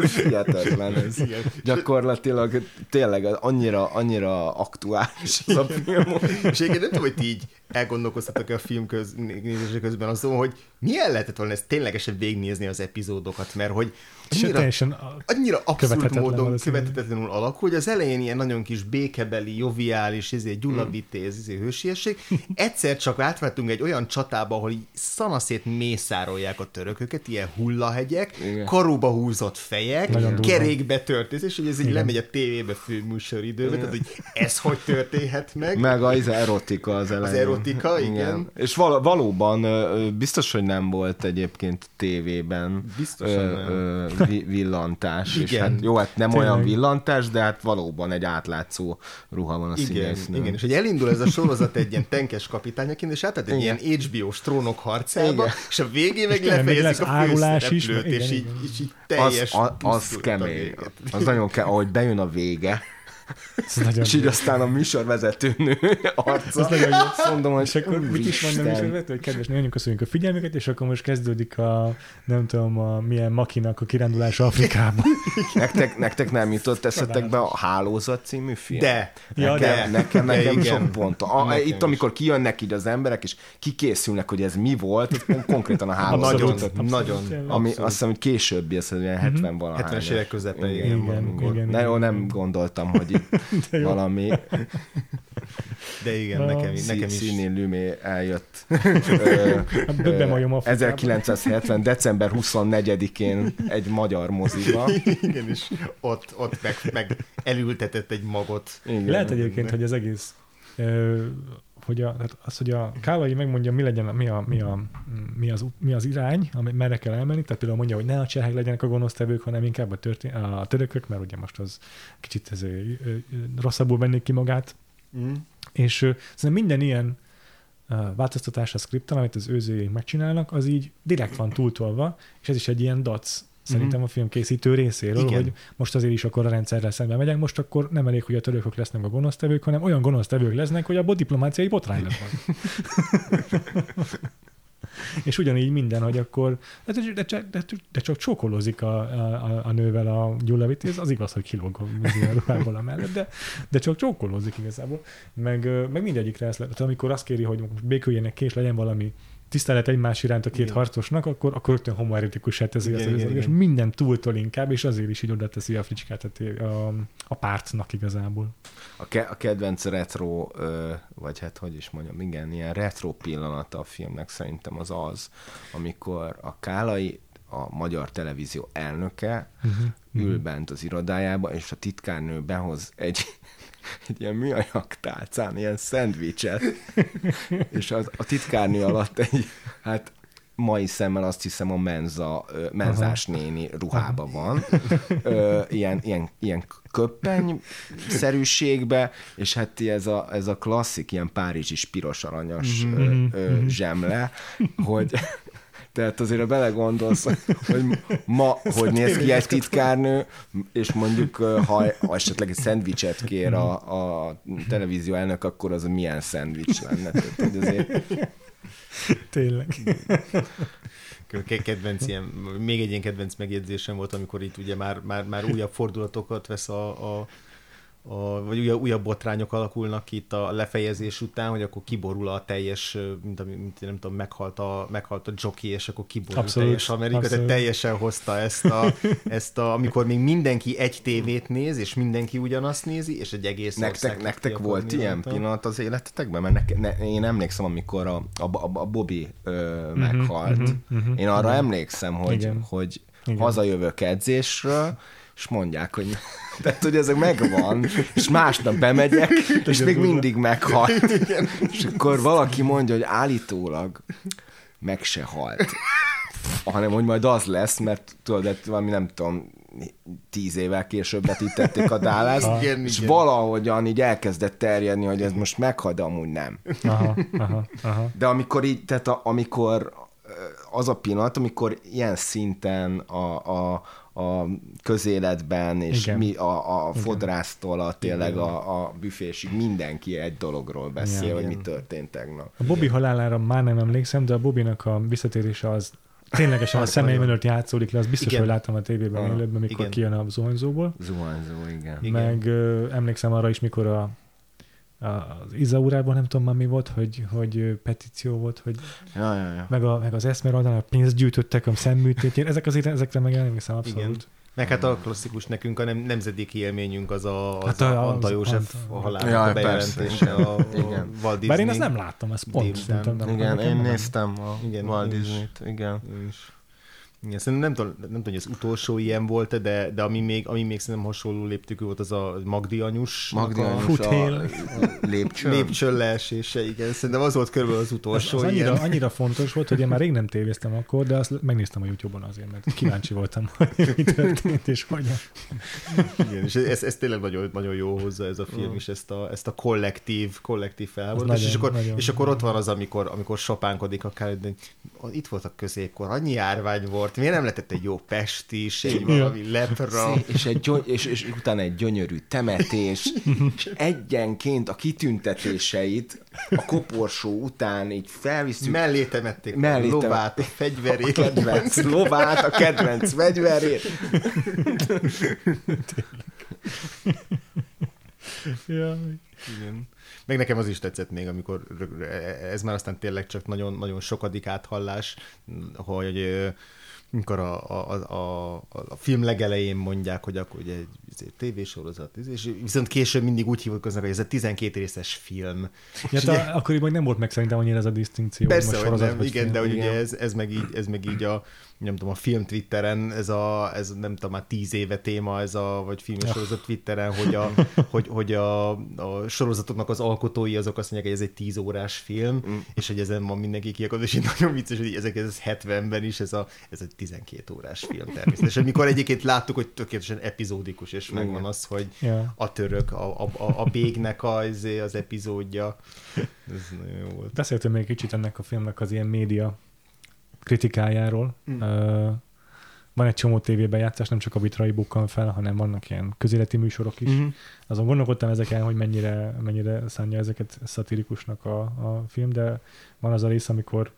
ez hihetetlen ez. Igen. Gyakorlatilag tényleg annyira, annyira aktuális az a film. És én nem tudom, hogy ti így elgondolkoztatok a film köz, nézése közben azon, hogy milyen lehetett volna ezt ténylegesen végignézni az epizódokat, mert hogy annyira, teljesen annyira abszurd Követhetetlen módon követhetetlenül alakul, hogy az elején ilyen nagyon kis békebeli, joviális, izé, gyullavitéz, izé, hősiesség. Egyszer csak átvettünk egy olyan csatába, ahol szanaszét mészárolják a törököket, ilyen hullahegyek, Igen. karóba húzott fejek, Nagyon kerékbe történt, és hogy ez így Igen. lemegy a tévébe főműsoridőbe, tehát hogy ez hogy történhet meg? Meg az erotika az elején. erotika, igen. És val- valóban biztos, hogy nem volt egyébként tévében Biztosan nem. ö, vi- villantás. És Igen. hát, jó, hát nem Tényleg. olyan villantás, de hát valóban egy átlátszó ruha van a Igen, színésznőn. igen, és hogy elindul ez a sorozat egy ilyen tenkes kapitányaként, és átad egy Igen. ilyen HBO-s trónok harcába, Igen. és a végén meg És lefejezik a is, főszereplőt, meg- és igen, így, igen. és így az, teljes az, az a kemény. véget. Az nagyon kemény, ahogy bejön a vége, Ez nagyon és így aztán a műsorvezetőnő arca. Ez nagyon jó. Azt mondom, hogy És akkor mit is mondom is, Úristen. hogy kedves, nagyon köszönjük a figyelmüket, és akkor most kezdődik a, nem tudom, a milyen makinak a kirándulása Afrikába. Nektek, nektek nem jutott eszetekbe a Hálózat című film? De, Ja, nekem, de. nekem, De nekem igen. sok pont. A, Nekem itt, is. amikor kijönnek így az emberek, és kikészülnek, hogy ez mi volt, konkrétan a hálózat. nagyon, Abszolút, nagyon. tényleg. Ami abszolút. azt hiszem, hogy későbbi, ez ilyen 70 valahány. 70-es évek közepén, Igen, igen, igen, igen, igen, Ne, jó, igen. nem gondoltam, hogy itt De jó. valami De igen, Ah, nekem, nekem is. színi lümé eljött. Ö, Hát ö, Afrikába. 1970. december 24-én egy magyar moziba. Igen, és ott, ott meg, meg elültetett egy magot. Igen. Lehet egyébként, hogy az egész, ö, hogy a, tehát az, hogy a Kálai megmondja, mi legyen, mi, a, mi, a, mi, az, mi az irány, merre kell elmenni, tehát például mondja, hogy ne a csehek legyenek a gonosztevők, hanem inkább a, történ- a törökök, mert ugye most az kicsit ez, rosszabbul vennék ki magát, Mm. és szerintem minden ilyen változtatás a skripten, amit az őzőjék megcsinálnak, az így direkt van túltolva, és ez is egy ilyen dac szerintem a filmkészítő részéről, Igen. hogy most azért is akkor a rendszerrel szembe megyek, most akkor nem elég, hogy a törökök lesznek a gonosztevők, hanem olyan gonosztevők lesznek, hogy abból diplomáciai botrány lesz majd. És ugyanígy minden, hogy akkor, de, de, de, de, de csak csókolózik a, a, a nővel a gyullavitéz, az igaz, hogy kilóg a ruhából a mellett, de, de csak csókolózik igazából. Meg, meg mindegyikre ezt lehet, amikor azt kéri, hogy most béküljenek ki, és legyen valami tisztelet egymás iránt a két Igen. harcosnak, akkor, akkor rögtön homoeretikusát teszi Igen, hogy igen, és minden túltól inkább, és azért is így oda teszi a fricskát a, té- a, a pártnak igazából. A, ke- a kedvenc retro, vagy hát hogy is mondjam, igen, ilyen retro pillanata a filmnek szerintem az az, amikor a Kálai, a magyar televízió elnöke Uh-huh. ül bent az irodájába, és a titkárnő behoz egy, egy ilyen műanyag tálcán, ilyen szendvicset, és az, a titkárnő alatt egy, hát mai szemmel azt hiszem a menza, menzás néni ruhába van, ö, ilyen, ilyen, ilyen köppeny szerűségbe, és hát ez a, ez a klasszik, ilyen párizsi piros aranyas ö, ö, zsemle, hogy tehát azért, ha belegondolsz, hogy ma, hogy néz ki egy titkárnő, és mondjuk, ha, ha esetleg egy szendvicset kér a, a televízió elnök, akkor az milyen szendvics lenne. Tehát, hogy azért Tényleg. Ke- Kedvenc ilyen, még egy ilyen kedvenc megjegyzésem volt, amikor itt ugye már, már, már újabb fordulatokat vesz a, a, a vagy újabb, újabb botrányok alakulnak itt a lefejezés után, hogy akkor kiborul a teljes, mint, mint nem tudom, meghalt a, meghalt a jockey, és akkor kiborul Abszolút, teljes Amerika, abszolút. tehát teljesen hozta ezt a, ezt a, amikor még mindenki egy tévét néz, és mindenki ugyanazt nézi, és egy egész Nektek, nektek volt ilyen nézni. pillanat az életetekben? Mert neke, ne, én emlékszem, amikor a, a, a, a Bobby ö, meghalt. mhm, mhm, én arra emlékszem, hogy, Igen. hogy Igen. hazajövök edzésről, és mondják, hogy tehát, hogy ez megvan, és másnap bemegyek, és még mindig meghalt. És akkor valaki mondja, hogy állítólag meg se halt. Hanem, hogy majd az lesz, mert tudod, valami nem tudom, tíz évvel később vetítették a Dallas, és igen. valahogyan így elkezdett terjedni, hogy ez most meghal, de amúgy nem. Aha, aha, aha. De amikor így, tehát a, amikor az a pillanat, amikor ilyen szinten a, a, a közéletben, és Igen. mi, a, a fodrásztól a, tényleg Igen. a, a büfésig mindenki egy dologról beszél, Igen. hogy mi történt tegnap. A Bobby halálára már nem emlékszem, de a Bobbynak a visszatérése az ténylegesen a Az szemeim nagyon- előtt játszódik le, az biztos, Igen. hogy láttam a tévében Ah, élőben, mikor igen. kijön a zuhanyzóból. Zuhanyzó, igen. Igen. Meg ö, emlékszem arra is, mikor a, a, az Izaurában nem tudom már mi volt, hogy, hogy petíció volt, hogy Ja, ja, ja. meg, a, meg az Esmeraldán a pénzt gyűjtöttek a szemműtétjén. Ezek azért, ezekre meg emlékszem abszolút. Igen. Meg hát a klasszikus nekünk a nem, nemzedéki élményünk az a, az Hát a- a, az Antal József Ant- halálának Jaj, a bejelentése a, a Igen. Walt Disney. Bár én ezt nem láttam, ez pont. Szerintem nem- Igen, én nem. néztem a Igen, Walt. Disney-t, igen. Én is. Igen, szerintem nem tudom, nem tudom, hogy az utolsó ilyen volt de, de ami még, ami még szerintem hasonló léptükű volt, az a Magdi anyus. Magdi a Anyus Futél. a lépcső. lépcsőn leesése, igen. Szerintem az volt körülbelül az utolsó az ilyen. annyira, annyira fontos volt, hogy én már rég nem tévéztem akkor, de azt megnéztem a YouTube-on azért, mert kíváncsi voltam, hogy mi történt és hogyan. Igen, és ez, ez tényleg nagyon, nagyon jó hozza ez a film is, ezt a, ezt a kollektív, kollektív felháborodást, és, akkor, nagyon. és akkor ott van az, amikor, amikor sopánkodik akár, de itt volt a középkor, annyi járvány volt, miért nem lehetett egy jó pestis, egy valami lepra, és, egy gyöny- és, és utána egy gyönyörű temetés, és egyenként a kitüntetéseit a koporsó után így felvisszük mellé temették Mellé a lovát, a a fegyverét, kedvenc lovát, a kedvenc fegyverét. Ja. Igen. Meg nekem az is tetszett még, amikor rög- ez már aztán tényleg csak nagyon, nagyon sokadik áthallás, hogy mikor a, a, a, a, a film legelején mondják, hogy akkor ugye egy tévésorozat, és viszont később mindig úgy hívkoznak, hogy ez egy 12 részes film. Ja, ugye- akkoriban nem volt meg szerintem annyira ez a disztinkció. Persze, hogy sorozat nem, vagy igen, film. de hogy Igen. ugye ez, ez, meg így, ez meg így a nem tudom, a film Twitteren, ez a, ez nem tudom, már tíz éve téma, ez a, vagy film és sorozat Twitteren, hogy a, hogy, hogy a, a sorozatoknak az alkotói azok azt mondják, hogy ez egy tíz órás film, Mm. és hogy ezen van mindenki kiakad, és így nagyon vicces, hogy 1970-ben is ez, a, ez egy 12 órás film természetesen. Mikor egyébként láttuk, hogy tökéletesen epizódikus, és megvan az, hogy Ja. a török, a, a, a, a bégnek az, az epizódja. Ez nagyon jó volt. Beszéltünk még kicsit ennek a filmnek az ilyen média kritikájáról. Mm. Uh, van egy csomó tévébejátszás, nem csak a vitrai bukkan fel, hanem vannak ilyen közéleti műsorok is. Mhm. Azon gondolkodtam ezeken, hogy mennyire, mennyire szánja ezeket szatirikusnak a, a film, de van az a rész, amikor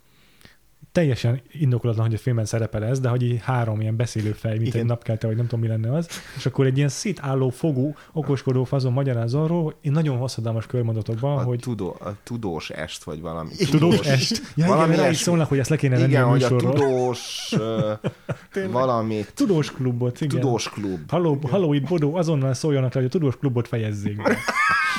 teljesen indokolatlan, hogy a filmben szerepel ez, de hogy így három ilyen beszélő fej, mint Igen. egy napkelte, vagy nem tudom, mi lenne az, és akkor egy ilyen szétálló fogú, okoskodó fazon magyaráz arról, hogy én nagyon hosszadalmas körmondatokban, A, hogy tudó, a tudós est, vagy valami. tudós est. Ja, Valami igen, rá is szólnak, hogy ezt le kéne venni Igen, a hogy a tudós uh, valami Tudós klubot, igen. tudós klub. Halló, halló, itt Bodó, azonnal szóljanak rá, hogy a tudós klubot fejezzék.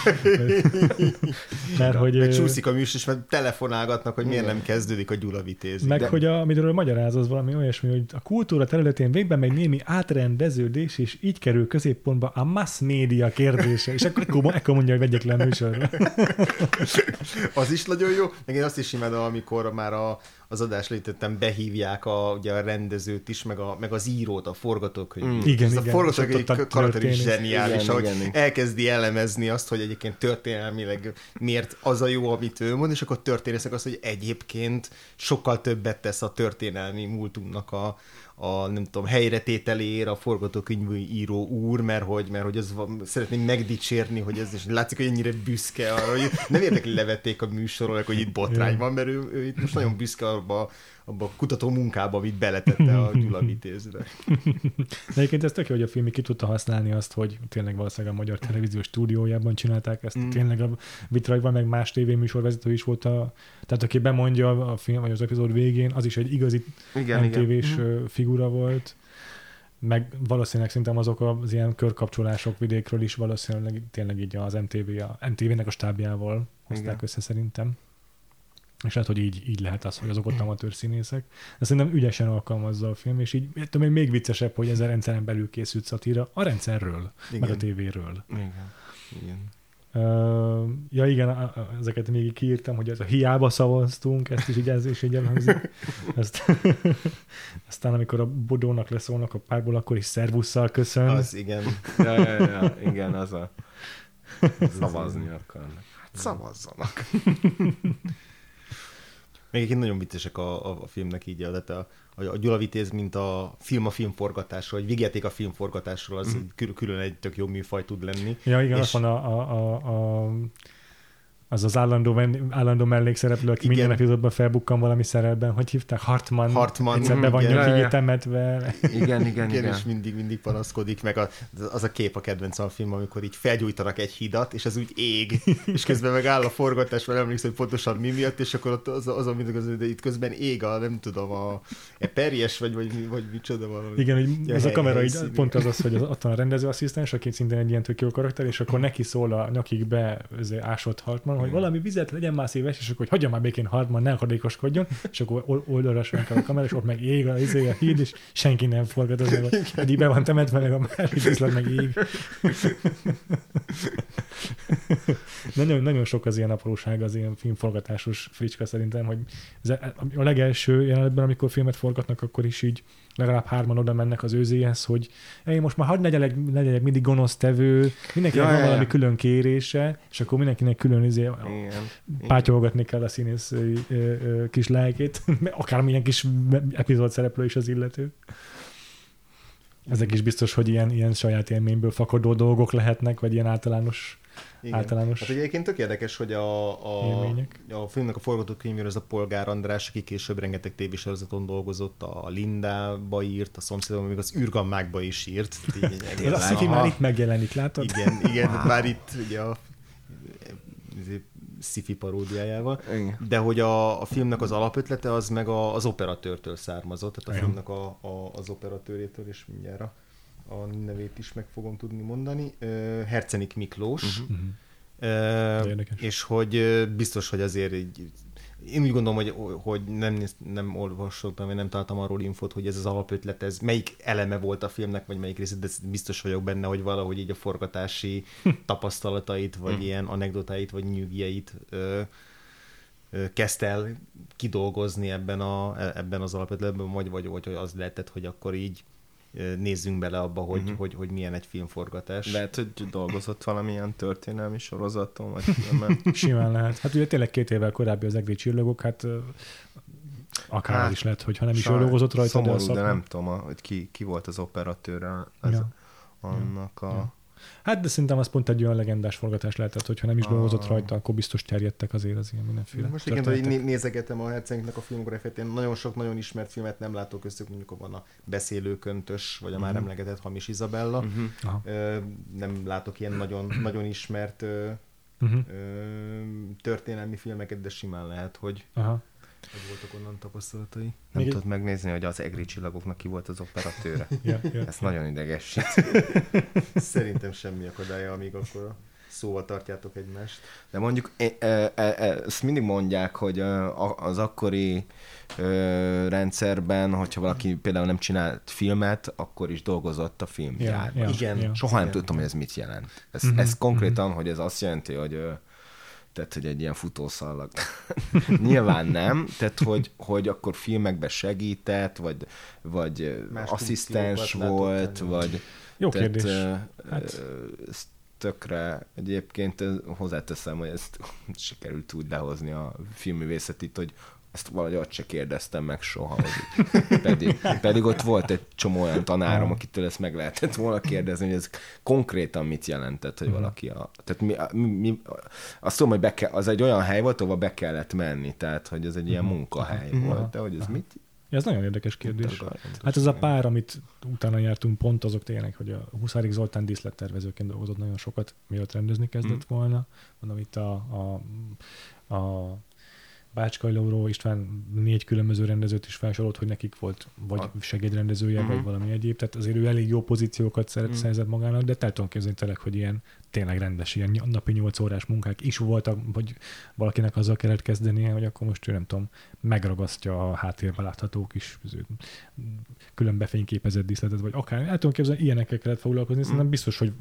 Mert hogy... Meg csúszik a műsor, és már telefonálgatnak, hogy miért nem kezdődik a Gyula vitéz. Meg De- hogy a, amiről magyaráz, az valami olyasmi, hogy a kultúra területén végbe megy némi átrendeződés, és így kerül középpontba a mass média kérdése. És akkor, akkor, akkor mondja, hogy vegyek le a műsorra. Az is nagyon jó. Meg én azt is imádom, amikor már a, az adás létettem, behívják a, ugye a rendezőt is, meg, a, meg az írót, a forgatókönyv. Mm. Igen, Ez a igen. forgatókönyv karakter is zseniális, Igen, ahogy igen, igen. elkezdi elemezni azt, hogy egyébként történelmileg miért az a jó, amit ő mond, és akkor történészek azt, hogy egyébként sokkal többet tesz a történelmi múltunknak a, a nem tudom, helyretételéért a forgatókönyvíró úr, mert hogy, mert hogy az van, szeretném megdicsérni, hogy ez, és látszik, hogy ennyire büszke arra, hogy nem érdekli levették a műsorról, hogy itt botrány van, mert ő, ő itt most nagyon büszke abba, abba a kutató munkába, amit beletette a Gyula Vitézre. De egyébként ez tök jó, hogy a film ki tudta használni azt, hogy tényleg valószínűleg a Magyar Televízió stúdiójában csinálták ezt. Mm. Tényleg a Vitrajban meg más tévéműsorvezető is volt a... Tehát aki bemondja a film vagy az epizód végén, az is egy igazi Igen, igen. MTV-s Mhm. ö, figura volt. Meg valószínűleg szerintem azok az ilyen körkapcsolások vidékről is valószínűleg tényleg így az MTV, a MTV-nek a stábjával hozták Igen. össze szerintem. És lehet, hogy így, így lehet az, hogy azok ott amatőr színészek. De szerintem ügyesen alkalmazza a film, és így tudom, én, még viccesebb, hogy ez a rendszeren belül készült szatíra a rendszerről, Igen. meg a tévéről. Igen. Igen. Uh, ja igen, ezeket még így kiírtam, hogy ez a hiába szavaztunk, ezt is így ez is így elhangzik. Ezt, aztán amikor a Bodónak leszólnak a párból, akkor is szervusszal köszön. Az igen. Ja, ja, ja, igen, az a szavazni akarnak. Hát szavazzanak. Még egyébként nagyon viccesek a, a, a filmnek így, tehát a, a, a Gyula Vitéz, mint a film a filmforgatásról, vagy vigyáték a filmforgatásról, az mm. külön egy tök jó műfaj tud lenni. Ja, igen, És- és... van a, a, a, a az az állandó, ven- állandó mellékszereplő, aki Igen. minden epizódban felbukkan valami szerepben, hogy hívták? Hartman. Hartman, Egyszer be van Ja, ja. így temetve. Igen, igen, Igen, igen. és mindig, mindig panaszkodik, meg a, az a kép a kedvencem a film, amikor így felgyújtanak egy hidat, és ez úgy ég, és közben meg áll a forgatás, mert emlékszem, hogy pontosan mi miatt, és akkor ott az, az, az, az de itt közben ég a, nem tudom, a, a perjes, vagy, vagy, mi- vagy micsoda valami. Igen, hogy Ja, ez a kamera így, pont az az, hogy az, ott van a rendezőasszisztens, aki szintén egy ilyen tök jó karakter, és akkor neki szól a nyakikbe ez ásott Hartman, hogy valami vizet legyen már szíves, és akkor hogy hagyja már békén Hartman, ne akadékoskodjon, és akkor ol- oldalra sönk a kamera, és ott meg ég a, izé, a híd, és senki nem forgat, az meg ott, eddig be van temetve, meg a másik viszont meg ég. nagyon, nagyon sok az ilyen apróság az ilyen filmforgatásos fricska szerintem, hogy a legelső jelenetben, amikor filmet forgatnak, akkor is így legalább hárman oda mennek az őzéhez, hogy én most már hadd ne legyek, ne legyek mindig gonosz tevő, mindenkinek Ja, van ja, valami ja. külön kérése, és akkor mindenkinek külön izé, pátyolgatni kell a színész ö, ö, kis lelkét, akármilyen kis epizód szereplő is az illető. Ezek is biztos, hogy ilyen, ilyen saját élményből fakadó dolgok lehetnek, vagy ilyen általános Igen. általános Hát egyébként tök érdekes, hogy a, a, élmények. a filmnek a forgatókönyvűr az a Polgár András, aki később rengeteg tévésorozaton dolgozott, a Lindába írt, a szomszédban, még az űrgammákba is írt. Ez a egy- sci Aha. már itt megjelenik, látod? Igen, igen, wow. már itt ugye a sci-fi paródiájával. Igen. De hogy a, a filmnek az alapötlete az meg a, az operatőrtől származott, tehát a Igen. filmnek a, a, az operatőrétől, és mindjárt a, nevét is meg fogom tudni mondani. Hercenik Miklós. Mhm. Mhm. Uh, érdekes. és hogy biztos, hogy azért így, én úgy gondolom, hogy, hogy nem, nem olvasottam, vagy nem találtam arról infót, hogy ez az alapötlet, ez melyik eleme volt a filmnek, vagy melyik része, de biztos vagyok benne, hogy valahogy így a forgatási tapasztalatait, vagy ilyen anekdotáit, vagy nyűgjeit ö, ö, kezdte el kidolgozni ebben, a, ebben az alapötletben, vagy, vagy, vagy hogy az lehetett, hogy akkor így ö, nézzünk bele abba, hogy, Mhm. hogy, hogy milyen egy filmforgatás. Lehet, hogy dolgozott valamilyen történelmi sorozaton, vagy filmen. Simán lehet. Hát ugye tényleg két évvel korábbi az egri csillagok, hát akár Hát, is lehet, hogy ha nem is ő dolgozott rajta, de Szomorú, de szakma. nem tudom, hogy ki, ki volt az operatőre az, Ja. annak a... Ja. Hát de szerintem az pont egy olyan legendás forgatás lehetett, hogyha nem is dolgozott Ah. rajta, akkor biztos terjedtek azért az ilyen mindenféle Most igen, hogy né- nézegetem a Hercegnek a filmográfiát, én nagyon sok nagyon ismert filmet nem látok köztük, mondjuk van a Beszélőköntös, vagy a már Mhm. emlegetett Hamis Izabella. Uh-huh. Ö, nem látok ilyen nagyon, nagyon ismert ö, Uh-huh. ö, történelmi filmeket, de simán lehet, hogy, Aha. Hogy voltak onnan tapasztalatai. Nem Még egy- tudod megnézni, hogy az egri csillagoknak ki volt az operatőre. Ja, ja. Ez nagyon idegesít. Szerintem semmi akadálya, amíg akkor a szóval tartjátok egymást. De mondjuk e, e, e, ezt mindig mondják, hogy az akkori rendszerben, hogyha valaki például nem csinált filmet, akkor is dolgozott a filmgyárban. Ja, Igen. ja. Soha nem tudtam, hogy ez mit jelent. Ez, Mhm, ez konkrétan, hogy ez azt jelenti, hogy tehát, hogy egy ilyen futószalag. Nyilván nem, tehát, hogy, hogy akkor filmekbe segített, vagy, vagy Más asszisztens volt, tenni. vagy... Jó tehát, kérdés. ö, Hát- ez tökre egyébként hozzáteszem, hogy ezt sikerült úgy lehozni a filmművészetit, hogy ezt valahogy ott se kérdeztem meg soha. Hogy pedig, pedig ott volt egy csomó olyan tanárom, akitől ezt meg lehetett volna kérdezni, hogy ez konkrétan mit jelentett, hogy Mhm. valaki a... Tehát mi, mi, mi, azt tudom, hogy be kell, az egy olyan hely volt, ahova be kellett menni, tehát hogy ez egy ilyen Mhm. munkahely Mhm. volt, de hogy ez mit? Ja, ez nagyon érdekes kérdés. Hát ez a pár, amit utána jártunk, pont azok tényleg, hogy a Huszárik Zoltán díszlettervezőként dolgozott nagyon sokat, mielőtt rendezni kezdett Mm. volna. Mondom, itt a, a, a Bácskai Lauró István négy különböző rendezőt is felsorolt, hogy nekik volt vagy A- segédrendezője, Mhm. vagy valami egyéb. Tehát azért ő elég jó pozíciókat szeret, Mhm. szerzett magának, de el tudom képzelni tényleg, hogy ilyen tényleg rendes, ilyen napi 8 órás munkák is voltak, hogy valakinek azzal kellett kezdenie, hogy akkor most ő nem tudom, megragasztja a háttérben látható kis zö- külön befényképezett díszletet, vagy akár, el tudom képzelni, ilyenekkel kellett foglalkozni, szerintem biztos, hogy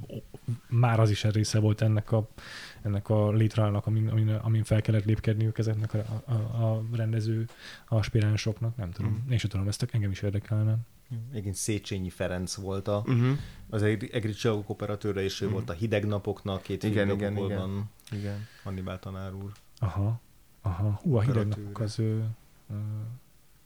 már az is része volt ennek a, ennek a létrának, amin, amin, amin fel kellett lépkedniük ezeknek a, a, a rendező aspiránsoknak, nem tudom. Mhm. Én sem tudom, ezt engem is érdekelne. Egyébként Széchenyi Ferenc volt a, Uh-huh. az Egri Csillagok operatőre, és ő Mhm. volt a Hideg napoknak, két Igen, igen, igen. van Igen. Hannibal tanár úr. Aha. Aha, hú, a hideg Operatőre. napok az ő, ö,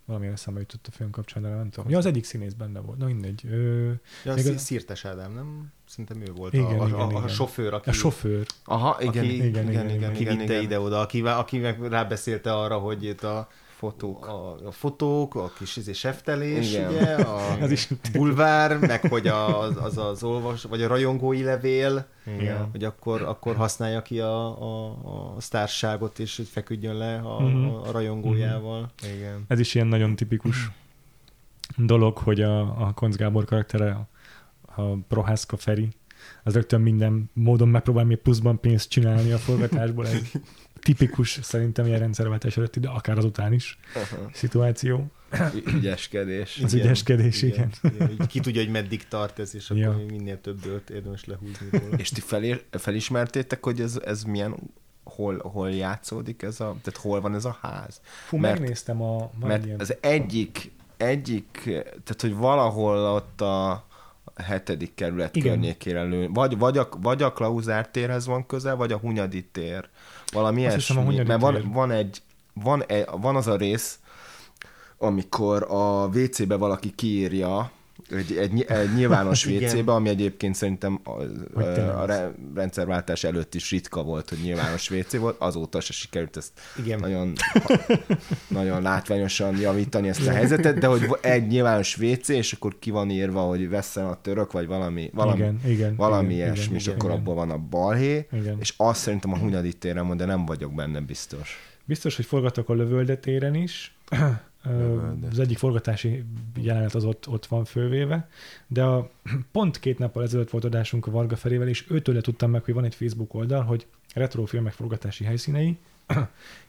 valamilyen eszembe jutott a film kapcsán, de nem tudom. Ja, az egyik színész benne volt, na mindegy. Ö, Ja, Még Még a- Szirtes Ádám, nem? Szerintem ő volt Igen, a, a, igen, a, a igen. sofőr, aki, a sofőr. Aha, igen, aki, igen, igen, igen, igen. aki vitte ide-oda, aki, aki meg rábeszélte arra, hogy itt a, fotók. a, a fotók, a kis izé, seftelés, Igen. ugye, a Ez is bulvár, meg hogy az az, az olvas, vagy a rajongói levél, Igen. hogy akkor, akkor használja ki a, a, a sztárságot, és hogy feküdjön le a, Mhm. a rajongójával. Igen. Ez is ilyen nagyon tipikus dolog, hogy a, a Konc Gábor karaktere, a Prohászka Feri, az rögtön minden módon megpróbál még pluszban pénzt csinálni a forgatásból. Egy tipikus szerintem ilyen rendszerváltás előtti, de akár azután is Aha. szituáció. Ügyeskedés. Az ügyeskedés, igen. igen. Így Ki tudja, hogy meddig tart ez, és akkor Ja. még minél több bőrt érdemes lehúzni róla. És ti felér, felismertétek, hogy ez, ez milyen, hol, hol játszódik ez a, tehát hol van ez a ház? Fú, Mert- megnéztem a... Mert ilyen, az egyik, egyik, tehát hogy valahol ott a hetedik kerület Igen. környékére lő, vagy, vagy, a, vagy a Klauzár térhez van közel, vagy a Hunyadi tér. Valami Azt hiszem, ilyesmi. Hunyadi Mert van, van, egy, van, egy, van az a rész, amikor a WC-be valaki kiírja, egy, egy, egy nyilvános. WC-be, ami egyébként szerintem a, a, re- rendszerváltás előtt is ritka volt, hogy nyilvános WC volt, azóta se sikerült ezt Igen. nagyon, nagyon látványosan javítani ezt a helyzetet, de hogy egy nyilvános WC, és akkor ki van írva, hogy vesszen a török, vagy valami, valami, igen, igen, valami igen, ilyesmi, igen, és igen, akkor igen. abból van a balhé, Igen. és azt szerintem a Hunyadi téren van, de nem vagyok benne biztos. Biztos, hogy forgatok a Lövölde téren is. Az egyik forgatási jelenet az ott, ott van fölvéve, de a, pont két nappal ezelőtt volt adásunk a Varga Ferével, és őtőle tudtam meg, hogy van egy Facebook oldal, hogy retro filmek forgatási helyszínei,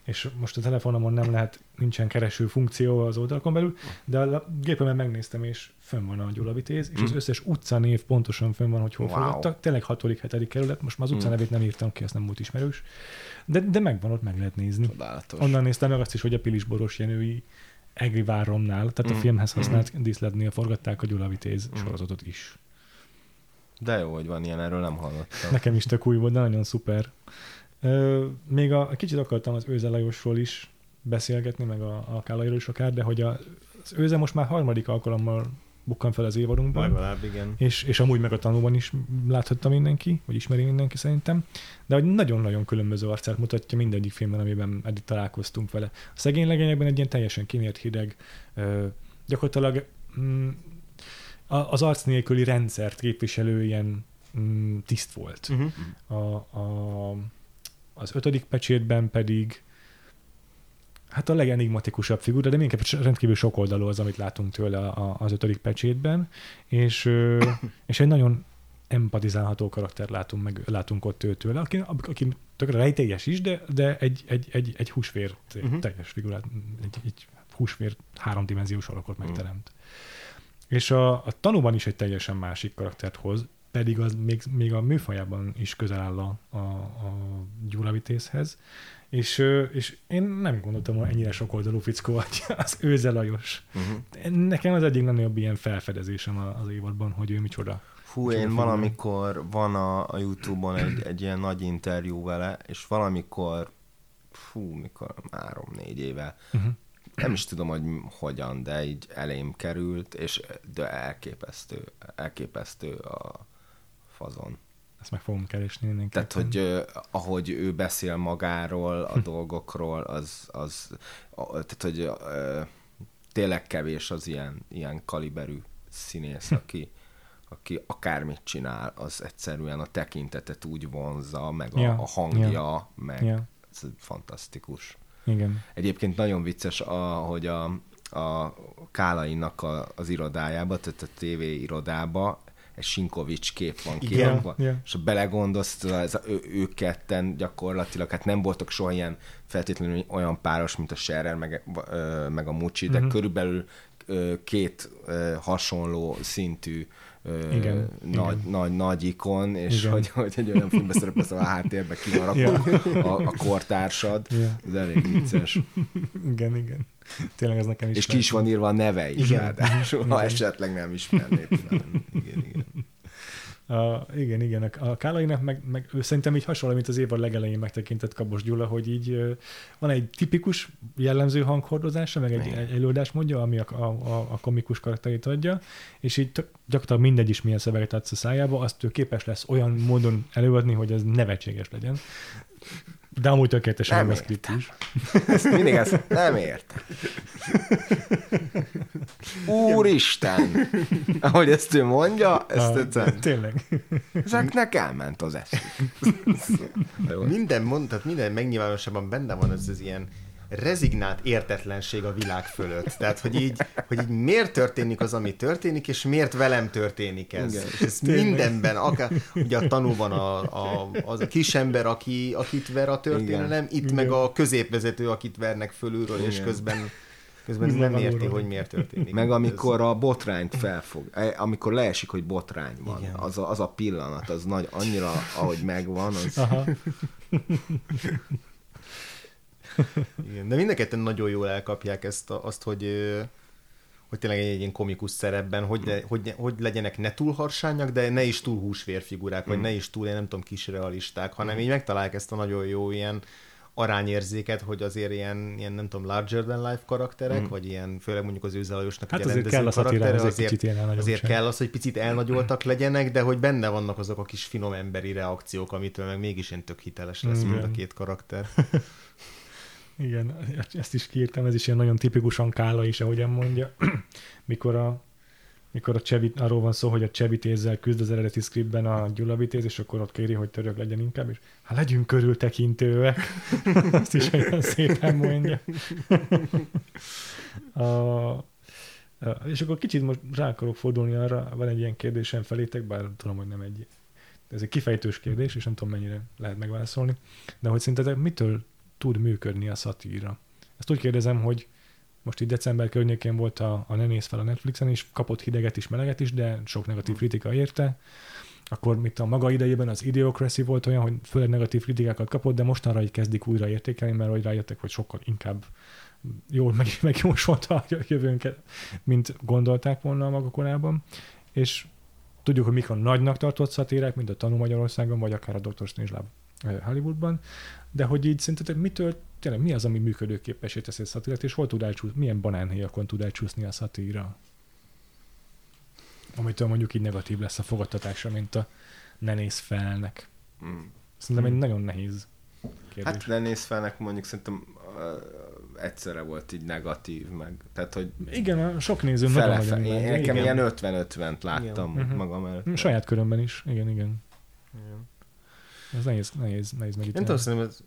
és most a telefonomon nem lehet, nincsen kereső funkció az oldalakon belül, de a gépemen megnéztem, és fönn van a gyulavitéz, és az Mm. összes utcanév pontosan fönn van, hogy hol Wow. forgattak. Tényleg 6.-7. kerület, most már az Mm. utcanevét nem írtam ki, ezt nem volt ismerős, de, de megvan, ott meg lehet nézni. Csodálatos. Onnan néztem meg azt is, hogy a Pilisboros Jenői Egri Váromnál, tehát a Mm. filmhez használt díszletnél forgatták a Gyula Vitéz Mm. sorozatot is. De jó, hogy van ilyen, erről nem hallottam. Nekem is tök új volt, de nagyon szuper. Ö, még a, kicsit akartam az Őze Lajosról is beszélgetni, meg a, a Kálairól is akár, de hogy a, az Őze most már harmadik alkalommal bukkan fel az évadunkban. Legalább, igen. és, és amúgy meg a tanúban is láthatta mindenki, vagy ismeri mindenki szerintem, de hogy nagyon-nagyon különböző arcát mutatja mindegyik filmben, amiben eddig találkoztunk vele. A szegény legényekben egy ilyen teljesen kimért hideg, ö, gyakorlatilag mm, az arc nélküli rendszert képviselő ilyen mm, tiszt volt. Uh-huh. A, a, az ötödik pecsétben pedig hát a legenigmatikusabb figura, de mindenképpen rendkívül sok oldalú az, amit látunk tőle a, az ötödik pecsétben, és, és egy nagyon empatizálható karakter látunk, meg, látunk ott őtől, aki, aki tökre rejtélyes is, de, de egy, egy, egy, egy húsvér Mhm. teljes figurát, egy, egy húsvér háromdimenziós alakot Mhm. megteremt. És a, a tanúban is egy teljesen másik karaktert hoz, pedig az még, még a műfajában is közel áll a, a, a Gyula Vitézhez. És, és én nem gondoltam, hogy ennyire sok oldalú fickó vagy az Őze Lajos. Uh-huh. Nekem az egyik legnagyobb ilyen felfedezésem az évadban, hogy ő micsoda. Fú, Micsoda én figura. valamikor van a, a Youtube-on egy, egy ilyen nagy interjú vele, és valamikor, fú, mikor három-négy éve, Uh-huh. nem is tudom, hogy hogyan, de így elém került, és de elképesztő, elképesztő a fazon. Ezt meg fogom keresni mindenképpen. Tehát, hogy ö, ahogy ő beszél magáról, a dolgokról, az, az a, tehát, hogy ö, tényleg kevés az ilyen, ilyen kaliberű színész, aki, aki akármit csinál, az egyszerűen a tekintetet úgy vonza, meg a, Ja, a hangja, meg Ja, ez fantasztikus. igen. Egyébként nagyon vicces, hogy a, a Kálainak a, az irodájába, tehát a TV irodába egy Sinkovics kép van kirakva, Ja. és ha belegondolsz, ez a, ő, ők ketten gyakorlatilag, hát nem voltak soha ilyen feltétlenül olyan páros, mint a Scherer meg, meg a Mucsi, de Mhm. körülbelül két hasonló szintű ö, Igen, nagy, igen. nagy, nagy ikon, és Igen. hogy, hogy egy olyan filmbe szerepelsz, ahol a háttérben ki van rakva a, a kortársad, Ja. ez elég vicces. Igen, igen. Tényleg ez nekem is. És ki is van írva a neve is, Igen. ráadásul, ha esetleg nem ismernéd. Igen, igen. A, igen, igen, a Kálainak meg, meg ő szerintem így hasonló, mint az évad legelején megtekintett Kabos Gyula, hogy így van egy tipikus jellemző hanghordozása, meg egy, egy előadásmódja, ami a, a, a, a komikus karakterét adja, és így tök, gyakorlatilag mindegy is milyen szöveget adsz a szájába, azt ő képes lesz olyan módon előadni, hogy ez nevetséges legyen. De amúgy tökéletesen Nem a script is. Ezt mindig ezt nem értem. Úristen! Ahogy ezt ő mondja, ezt Ah, egyszerűen, Tényleg. ezeknek elment az eszük. Minden mond, tehát minden megnyilvánosabban benne van ez az ilyen rezignált értetlenség a világ fölött. Tehát, hogy így, hogy így miért történik az, ami történik, és miért velem történik ez. Igen. És ez Tényleg. mindenben, akár ugye a tanúban a, a, az a kisember, aki, akit ver a történelem, itt Igen. meg a középvezető, akit vernek fölülről, és Igen. közben, közben Minden nem érti, hogy miért történik. Meg Ez- amikor a botrányt felfog, eh, amikor leesik, hogy botrány van, Igen. az a, az a pillanat, az nagy, annyira, ahogy megvan, az... Aha. Igen, de mind a nagyon jól elkapják ezt a, azt, hogy hogy tényleg egy ilyen komikus szerepben, hogy, le, hogy, hogy legyenek ne túl harsányak, de ne is túl húsvérfigurák, vagy ne is túl, én nem tudom, kis realisták, hanem így megtalálják ezt a nagyon jó ilyen arányérzéket, hogy azért ilyen, ilyen nem tudom, larger than life karakterek, vagy ilyen, főleg mondjuk az Őze Lajosnak Hát azért kell a szatírához egy azért, kicsit elnagyoltság. azért kell az, hogy picit elnagyoltak legyenek, de hogy benne vannak azok a kis finom emberi reakciók, amitől meg mégis ilyen tök hiteles lesz mind a két karakter. Igen, ezt is kiírtam, ez is ilyen nagyon tipikusan Kála is, ahogyan mondja. mikor a, mikor a csevit, arról van szó, hogy a csevitézzel küzd az eredeti scriptben a gyulavitéz, és akkor ott kéri, hogy török legyen inkább, és hát legyünk körültekintőek. Ezt is olyan szépen mondja. a- és akkor kicsit most rá akarok fordulni arra, van egy ilyen kérdésem felétek, bár tudom, hogy nem egy ez egy kifejtős kérdés, és nem tudom, mennyire lehet megválaszolni, de hogy szerintetek mitől tud működni a szatíra? Ezt úgy kérdezem, hogy most itt december környékén volt a, a Ne néz fel a Netflixen, és kapott hideget is, meleget is, de sok negatív kritika érte. Akkor mit a maga idejében az Idiocracy volt olyan, hogy főleg negatív kritikákat kapott, de mostanra így kezdik újra értékelni, mert hogy rájöttek, hogy sokkal inkább jól meg, megjósolta a jövőnket, mint gondolták volna a maga korában. És tudjuk, hogy mik a nagynak tartott szatírák, mint a Tanú Magyarországon, vagy akár a Dr. Eh, Hollywoodban, de hogy így szerintetek mitől, tényleg mi az, ami működőképesé teszi a szatírát, és hol tud elcsúszni, milyen banánhéjakon tud elcsúszni a szatíra? Amitől mondjuk így negatív lesz a fogadtatása, mint a ne néz felnek. Mm. Szerintem egy nagyon nehéz kérdés. Hát Lenész felnek mondjuk szerintem uh, egyszerre volt így negatív, meg tehát, hogy igen, a sok néző fele, nagyon fele, nekem igen. ilyen 50-50-t láttam Igen. Magam előtt. Mm, Saját körömben is, igen, igen. Igen. Ez nehéz, nehéz, nehéz Nem megítélni. tudom, szerintem ez,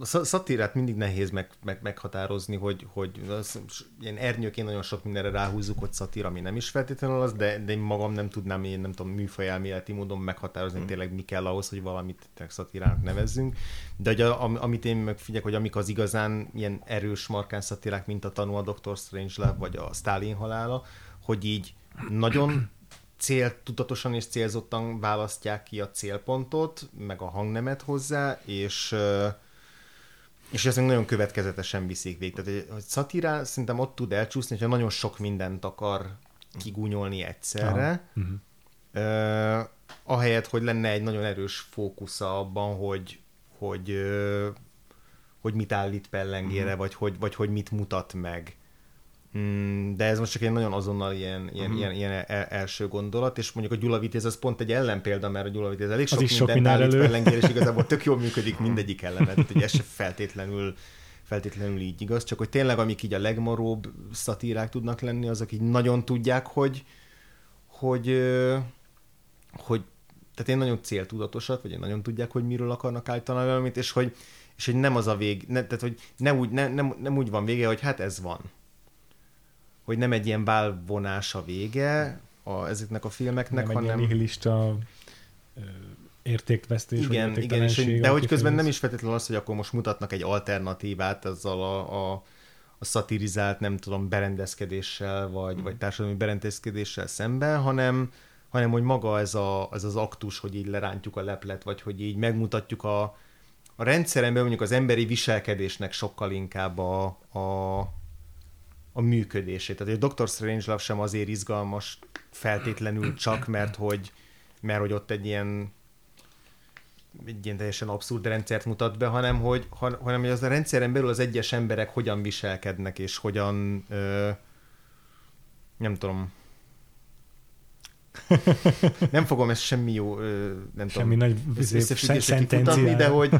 a sz- szatírát mindig nehéz meg, meg, meghatározni, hogy, hogy az, ilyen ernyőként nagyon sok mindenre ráhúzzuk, hogy szatír, ami nem is feltétlenül az, de, de én magam nem tudnám, én nem tudom, műfajelméleti módon meghatározni, Mm. tényleg mi kell ahhoz, hogy valamit szatírának nevezzünk. De hogy a, am- amit én megfigyelek, hogy amik az igazán ilyen erős, markáns szatírák, mint a tanú a Dr. Strangelove, vagy a Stalin halála, hogy így nagyon céltudatosan és célzottan választják ki a célpontot, meg a hangnemet hozzá, és és ezt meg nagyon következetesen viszik végig. Tehát egy szatírá szerintem ott tud elcsúszni, hogyha nagyon sok mindent akar kigúnyolni egyszerre, Mhm. uh, ahelyett, hogy lenne egy nagyon erős fókusza abban, hogy, hogy, hogy mit állít pellengére, vagy, hogy, vagy hogy mit mutat meg. Mm, de ez most csak egy nagyon azonnal ilyen, ilyen, ilyen, ilyen el, első gondolat, és mondjuk a Gyula Vitéz az pont egy ellenpélda, mert a Gyula Vitéz elég sok sok mindent minden állít elő. pellengére, és igazából tök jól működik mindegyik ellene, tehát hogy ez se feltétlenül feltétlenül így igaz, csak hogy tényleg amik így a legmaróbb szatírák tudnak lenni, azok így nagyon tudják, hogy hogy, hogy tehát én nagyon céltudatosat, vagy én nagyon tudják, hogy miről akarnak állítani valamit, és hogy, és hogy nem az a vég, ne, tehát hogy ne úgy, ne, nem, nem úgy van vége, hogy hát ez van. Hogy nem egy ilyen válvonás a vége a, ezeknek a filmeknek, nem egy hanem... nihilista ö, értékvesztés, vagy Igen, igen, és, hogy- de hogy közben nem is feltétlenül az, hogy akkor most mutatnak egy alternatívát azzal a, a, a szatirizált, nem tudom, berendezkedéssel, vagy, vagy társadalmi berendezkedéssel szemben, hanem, hanem hogy maga ez, a, ez az aktus, hogy így lerántjuk a leplet, vagy hogy így megmutatjuk a, a rendszeren belül mondjuk az emberi viselkedésnek sokkal inkább a, a, a működését. Tehát a Doctor Strangelove sem azért izgalmas feltétlenül csak, mert hogy, mert hogy ott egy ilyen egy ilyen teljesen abszurd rendszert mutat be, hanem hogy, hanem hogy az a rendszeren belül az egyes emberek hogyan viselkednek, és hogyan ö, nem tudom, nem fogom ezt semmi jó, nem semmi tudom, nagy összefüggésre de hogy,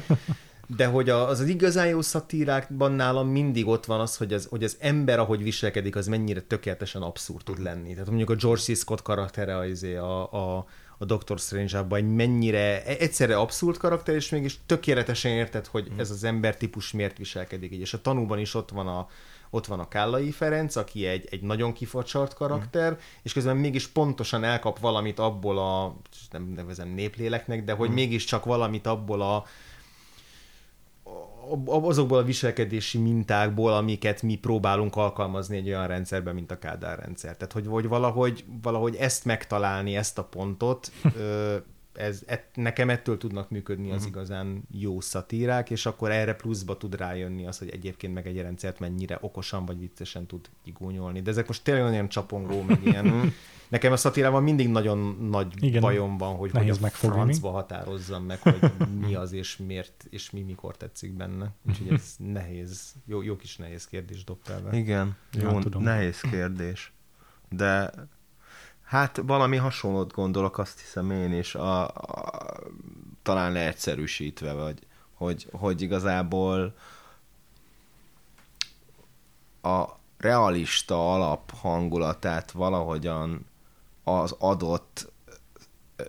de hogy az, az igazán jó szatírákban nálam mindig ott van az, hogy az, hogy az ember, ahogy viselkedik, az mennyire tökéletesen abszurd tud lenni. Tehát mondjuk a George C. Scott karaktere izé, a, a, a Doctor strange egy mennyire egyszerre abszurd karakter, és mégis tökéletesen érted, hogy ez az ember típus miért viselkedik így. És a tanúban is ott van a, ott van a Kállai Ferenc, aki egy, egy nagyon kifacsart karakter, mm. és közben mégis pontosan elkap valamit abból a, nem nevezem népléleknek, de hogy mm. mégiscsak valamit abból a, azokból a viselkedési mintákból, amiket mi próbálunk alkalmazni egy olyan rendszerben, mint a Kádár rendszer. Tehát, hogy, hogy valahogy, valahogy ezt megtalálni, ezt a pontot, ez, et, nekem ettől tudnak működni az mhm. igazán jó szatírák, és akkor erre pluszba tud rájönni az, hogy egyébként meg egy rendszert mennyire okosan vagy viccesen tud igúnyolni. De ezek most tényleg olyan csapongó, meg ilyen... Nekem a szatírával mindig nagyon nagy Igen, bajom van, hogy hogy a megfogni. francba határozzam meg, hogy mi az és miért, és mi mikor tetszik benne. Úgyhogy ez nehéz, jó, jó kis nehéz kérdés dobtál be. Igen, jó, ja, tudom. nehéz kérdés. De Hát valami hasonlót gondolok, azt hiszem én is, a, a, talán leegyszerűsítve, vagy hogy, hogy igazából a realista alap hangulatát valahogyan az adott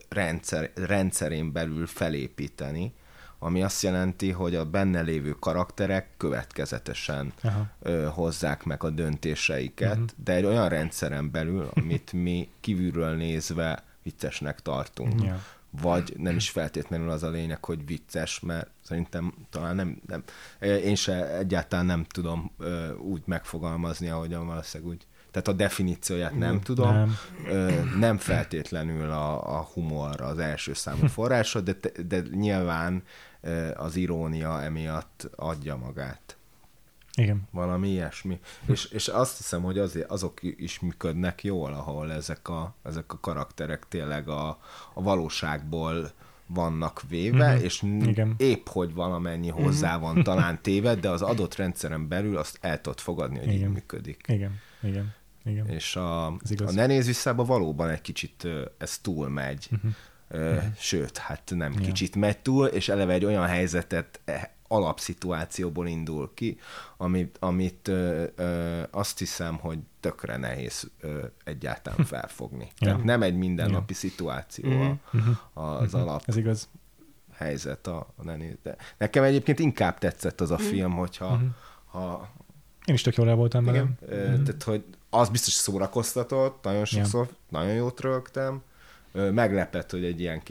rendszer, rendszerén belül felépíteni, ami azt jelenti, hogy a benne lévő karakterek következetesen ö, hozzák meg a döntéseiket, uh-huh. de egy olyan rendszeren belül, amit mi kívülről nézve viccesnek tartunk. Yeah. Vagy nem is feltétlenül az a lényeg, hogy vicces, mert szerintem talán nem, nem én se egyáltalán nem tudom ö, úgy megfogalmazni, ahogyan valószínűleg úgy tehát a definícióját nem tudom. Nem, nem feltétlenül a, a humor az első számú forrása, de, de nyilván az irónia emiatt adja magát. Igen. Valami ilyesmi. És, és azt hiszem, hogy azért, azok is működnek jól, ahol ezek a, ezek a karakterek tényleg a, a valóságból vannak véve, mm-hmm. és Igen. épp hogy valamennyi mhm. hozzá van talán téve, de az adott rendszeren belül azt el tudod fogadni, hogy Igen. így működik. Igen. Igen. Igen. És a, a Ne néz visszába valóban egy kicsit ez túl megy. Uh-huh. Uh, sőt, hát nem ja. kicsit megy túl, és eleve egy olyan helyzetet e, alapszituációból indul ki, amit, amit ö, ö, azt hiszem, hogy tökre nehéz ö, egyáltalán felfogni. ja. Tehát nem egy mindennapi ja. szituáció uh-huh. az uh-huh. alap Ez igaz. helyzet a, a De nekem egyébként inkább tetszett az a film, hogyha uh-huh. ha, én is tök jól el voltam vele. Igen, uh-huh. tehát hogy az biztos szórakoztatott, nagyon sokszor, ja. nagyon jót rögtem, meglepett, hogy egy ilyen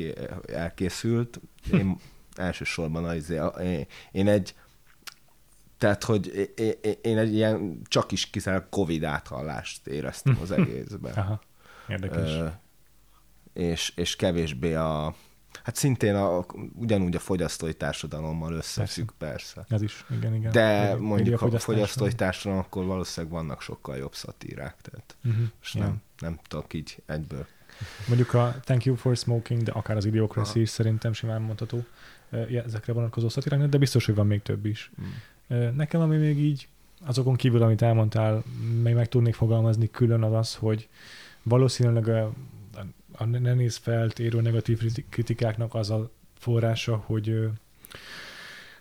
elkészült. Én elsősorban az, én egy tehát, hogy én egy ilyen csak is kiszáll Covid áthallást éreztem az egészben. Aha, érdekes. Ö, és, és kevésbé a, hát szintén a, ugyanúgy a fogyasztói társadalommal összefügg persze. persze. Ez is, igen, igen. De igen, mondjuk a fogyasztói társadalom, akkor valószínűleg vannak sokkal jobb szatírák, tehát uh-huh, most yeah. nem, nem tudok így egyből Mondjuk a Thank You for Smoking, de akár az Idiocracy is szerintem simán mondható ezekre vonatkozó szatiráknak, de biztos, hogy van még több is. Mm. Nekem, ami még így azokon kívül, amit elmondtál, még meg tudnék fogalmazni külön az az, hogy valószínűleg a, a ne néz felt érő negatív kritikáknak az a forrása, hogy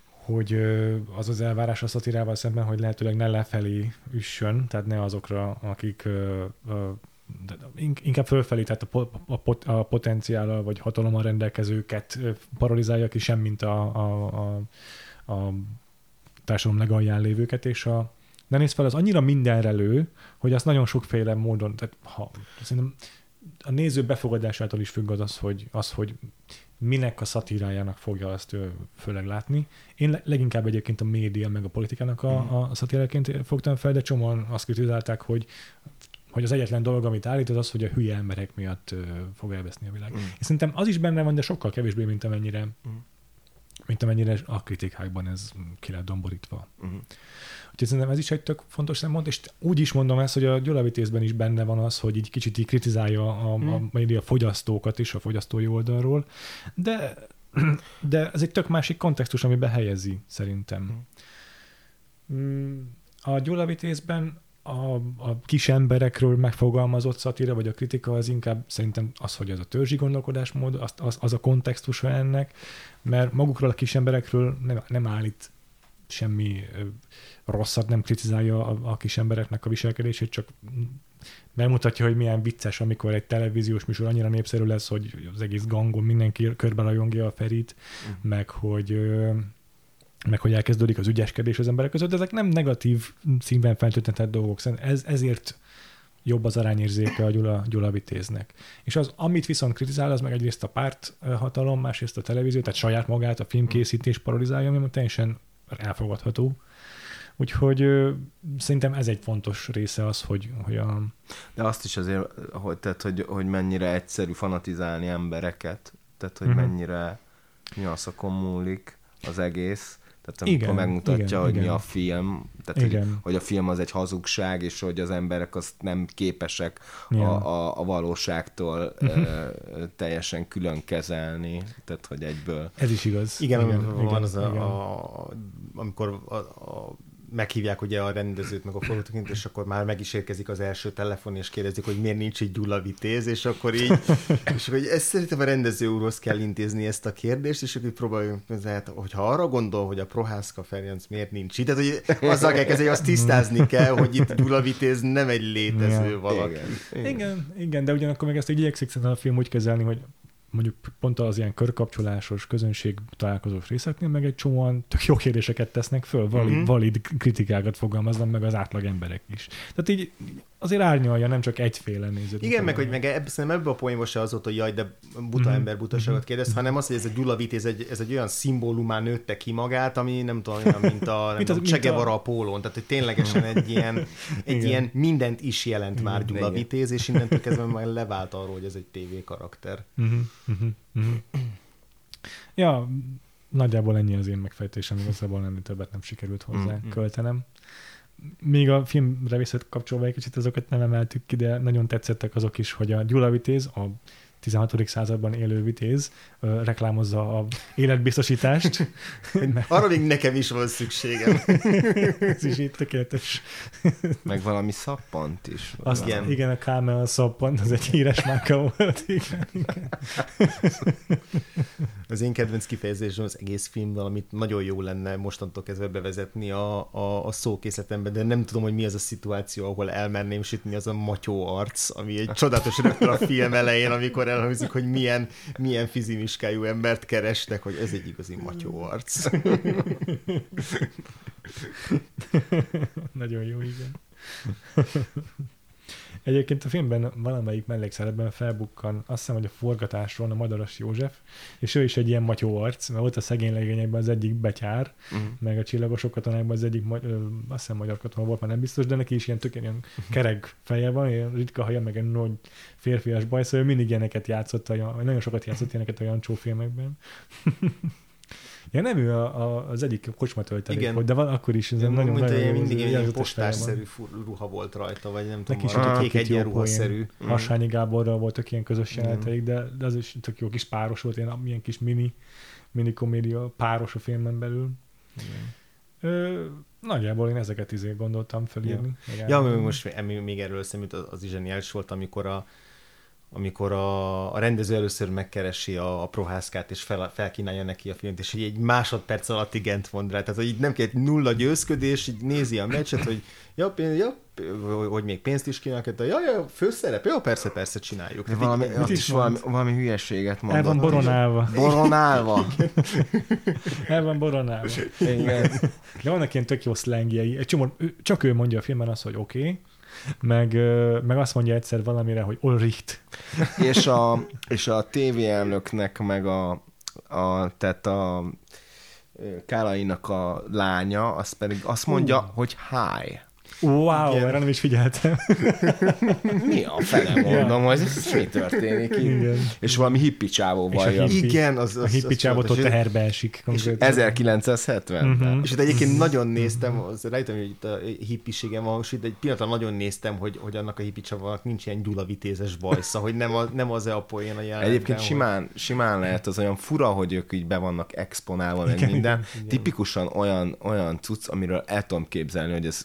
hogy az az elvárás a szatirával szemben, hogy lehetőleg ne lefelé üssön, tehát ne azokra, akik inkább fölfelé, tehát a, a, pot, a potenciállal vagy hatalommal rendelkezőket paralizálja ki, semmint a, a, a, a társadalom legalján lévőket, és a ne néz fel, az annyira mindenre lő, hogy az nagyon sokféle módon, tehát ha, szerintem a néző befogadásától is függ az, az hogy, az, hogy minek a szatírájának fogja azt főleg látni. Én leginkább egyébként a média meg a politikának a, mhm. a szatíráként fogtam fel, de csomóan azt kritizálták, hogy hogy az egyetlen dolog, amit állít, az az, hogy a hülye emberek miatt fog elveszni a világ. Mm. És szerintem az is benne van, de sokkal kevésbé, mint amennyire mm. Mint amennyire a kritikákban ez ki lett domborítva. Uh-huh. Úgyhogy szerintem ez is egy tök fontos szempont, és úgy is mondom ezt, hogy a gyulavitészben is benne van az, hogy így kicsit így kritizálja a, a, a, a fogyasztókat is a fogyasztói oldalról, de, de ez egy tök másik kontextus, ami behelyezi szerintem. Mm, A gyulavitészben a, a kis emberekről megfogalmazott szatíra, vagy a kritika az inkább szerintem az, hogy ez a törzsi gondolkodásmód, az, az, az a kontextusa ennek, mert magukról a kis emberekről nem, nem állít semmi rosszat, nem kritizálja a, a kis embereknek a viselkedését, csak bemutatja, hogy milyen vicces, amikor egy televíziós műsor annyira népszerű lesz, hogy az egész gangon mindenki körbe rajongja a Ferit, Mhm. meg hogy meg hogy elkezdődik az ügyeskedés az emberek között, de ezek nem negatív színben feltöltetett dolgok. Szerintem Ez, ezért jobb az arányérzéke a Gyula, Gyula Vitéznek. És az, amit viszont kritizál, az meg egyrészt a párt ö, hatalom, másrészt a televízió, tehát saját magát, a filmkészítés parodizálja, ami teljesen elfogadható. Úgyhogy ö, szerintem ez egy fontos része az, hogy, hogy a, De azt is azért, hogy, tehát, hogy, hogy mennyire egyszerű fanatizálni embereket, tehát hogy Mhm. mennyire nyaszakon múlik az egész. Tehát amikor Igen, megmutatja, igen, hogy mi igen. a film, tehát hogy, Igen. hogy a film az egy hazugság, és hogy az emberek azt nem képesek a, Ja. a, a valóságtól ö, teljesen külön kezelni, tehát hogy egyből. ez is igaz. Igen, igen, van igen, az a, igen. a, amikor a, a, meghívják ugye a rendezőt, meg a forgatókönyvet, és akkor már meg is érkezik az első telefon, és kérdezik, hogy miért nincs egy Gyula Vitéz, és akkor így, és akkor így, ezt szerintem a rendező úrhoz kell intézni ezt a kérdést, és akkor így próbáljunk, tehát, hogyha arra gondol, hogy a Prohászka Ferenc miért nincs itt, tehát hogy azzal kell kezdeni, hogy azt tisztázni kell, hogy itt Gyula Vitéz nem egy létező Ja. valaki. Igen. Igen, igen, de ugyanakkor meg ezt így igyekszik szerintem a film úgy kezelni, hogy mondjuk pont az ilyen körkapcsolásos, közönség találkozós részeknél meg egy csomóan tök jó kérdéseket tesznek föl, valid, mm-hmm. valid kritikákat fogalmaznak meg az átlag emberek is. Tehát így azért árnyalja, nem csak egyféle nézőt. Igen, meg hogy meg ebb, szerintem ebbe a poénba se az volt, hogy jaj, de buta Mhm. ember butaságot kérdez, hanem az, hogy ez a Gyula Vitéz egy, ez egy olyan szimbólumán nőtte ki magát, ami nem tudom, olyan, mint a, nem tudom, mint a- a pólón, tehát hogy ténylegesen egy ilyen, egy Igen. ilyen mindent is jelent már Gyula Igen. Vitéz, és innentől kezdve már levált arról, hogy ez egy tévé karakter. Uh-huh, uh-huh. Ja, nagyjából ennyi az én megfejtésem, igazából nem többet nem sikerült hozzá Mhm. költenem. Még a filmre visszakapcsolva egy kicsit azokat nem emeltük ki, de nagyon tetszettek azok is, hogy a Gyula Vitéz, a 16. században élő vitéz ö, reklámozza a életbiztosítást. Arra még nekem is van szükségem. Ez is így tökéletes. Meg valami szappant is. Azt, Igen. igen. a Kámel szappant, az egy híres márka volt. Igen, igen. Az én kedvenc kifejezésem az egész filmben, amit nagyon jó lenne mostantól kezdve bevezetni a, a, a szókészletembe, de nem tudom, hogy mi az a szituáció, ahol elmerném sütni az a matyó arc, ami egy csodálatos rögtön a film elején, amikor elhangzik, hogy milyen, milyen fizimiskájú embert keresnek, hogy ez egy igazi matyó arc. Nagyon jó, igen. Egyébként a filmben valamelyik mellékszerepben felbukkan, azt hiszem, hogy a forgatásról a Madaras József, és ő is egy ilyen matyó arc, mert ott a szegény legényekben az egyik betyár, Mhm. meg a csillagosok katonákban az egyik, ö, azt hiszem magyar katona volt, már nem biztos, de neki is ilyen tök ilyen kereg feje van, ilyen ritka haja, meg egy nagy férfias baj, szóval ő mindig ilyeneket játszott, nagyon sokat játszott ilyeneket a Jancsó filmekben. Ja, nem ő a, a, az egyik kocsmatöltelék Igen. volt, de van, akkor is ez nagyon, Mint nagyon mindig ilyen postásszerű ruha volt rajta, vagy nem tudom, valami kék egy jó egyenruhaszerű. Mm. Hassányi Gáborral voltak ilyen közös Igen. jeleneteik, de, de az is tök jó kis páros volt, ilyen, ilyen kis mini, mini komédia páros a filmen belül. Ö, nagyjából én ezeket izé gondoltam felírni. Ja, még most még, erről eszemült, az, az is zseniális volt, amikor a amikor a, a rendező először megkeresi a, a prohászkát, és fel, felkínálja neki a filmet, és így egy másodperc alatt igent mond rá. Tehát, hogy így nem kell nulla győzködés, így nézi a meccset, hogy ja, pénz, ja, hogy még pénzt is kínálnak, de ja, ja, főszerep, ja, persze, persze csináljuk. Tehát így- valami, ott is valami, valami hülyeséget mondott. El van boronálva. Boronálva. El van boronálva. Igen. De vannak ilyen tök jó szlengjei. Egy csomó, csak ő mondja a filmben azt, hogy oké, okay, meg, meg azt mondja egyszer valamire, hogy Ulricht. és, a, és a TV elnöknek meg a, a tehát a Kálainak a lánya, az pedig azt mondja, Hú. hogy hi. Wow, Igen. erre nem is figyeltem. Mi a fele mondom, hogy ez mi történik itt? Igen. És valami hippi csávó vallja. hippi- Igen, az, az, A hippi az csávot ott teherbe esik. konkrétan. 1970 Mhm. És itt egyébként nagyon néztem, az rájöttem, hogy itt a hippiségem van, és itt egy pillanatra nagyon néztem, hogy, hogy annak a hippi csavarnak nincs ilyen gyulavitézes bajsza, hogy nem, a, nem az-e a poén a jelenetben. Egyébként hogy- simán, simán lehet az olyan fura, hogy ők így be vannak exponálva, meg minden. igen. Tipikusan olyan, olyan cucc, amiről el tudom képzelni, hogy ez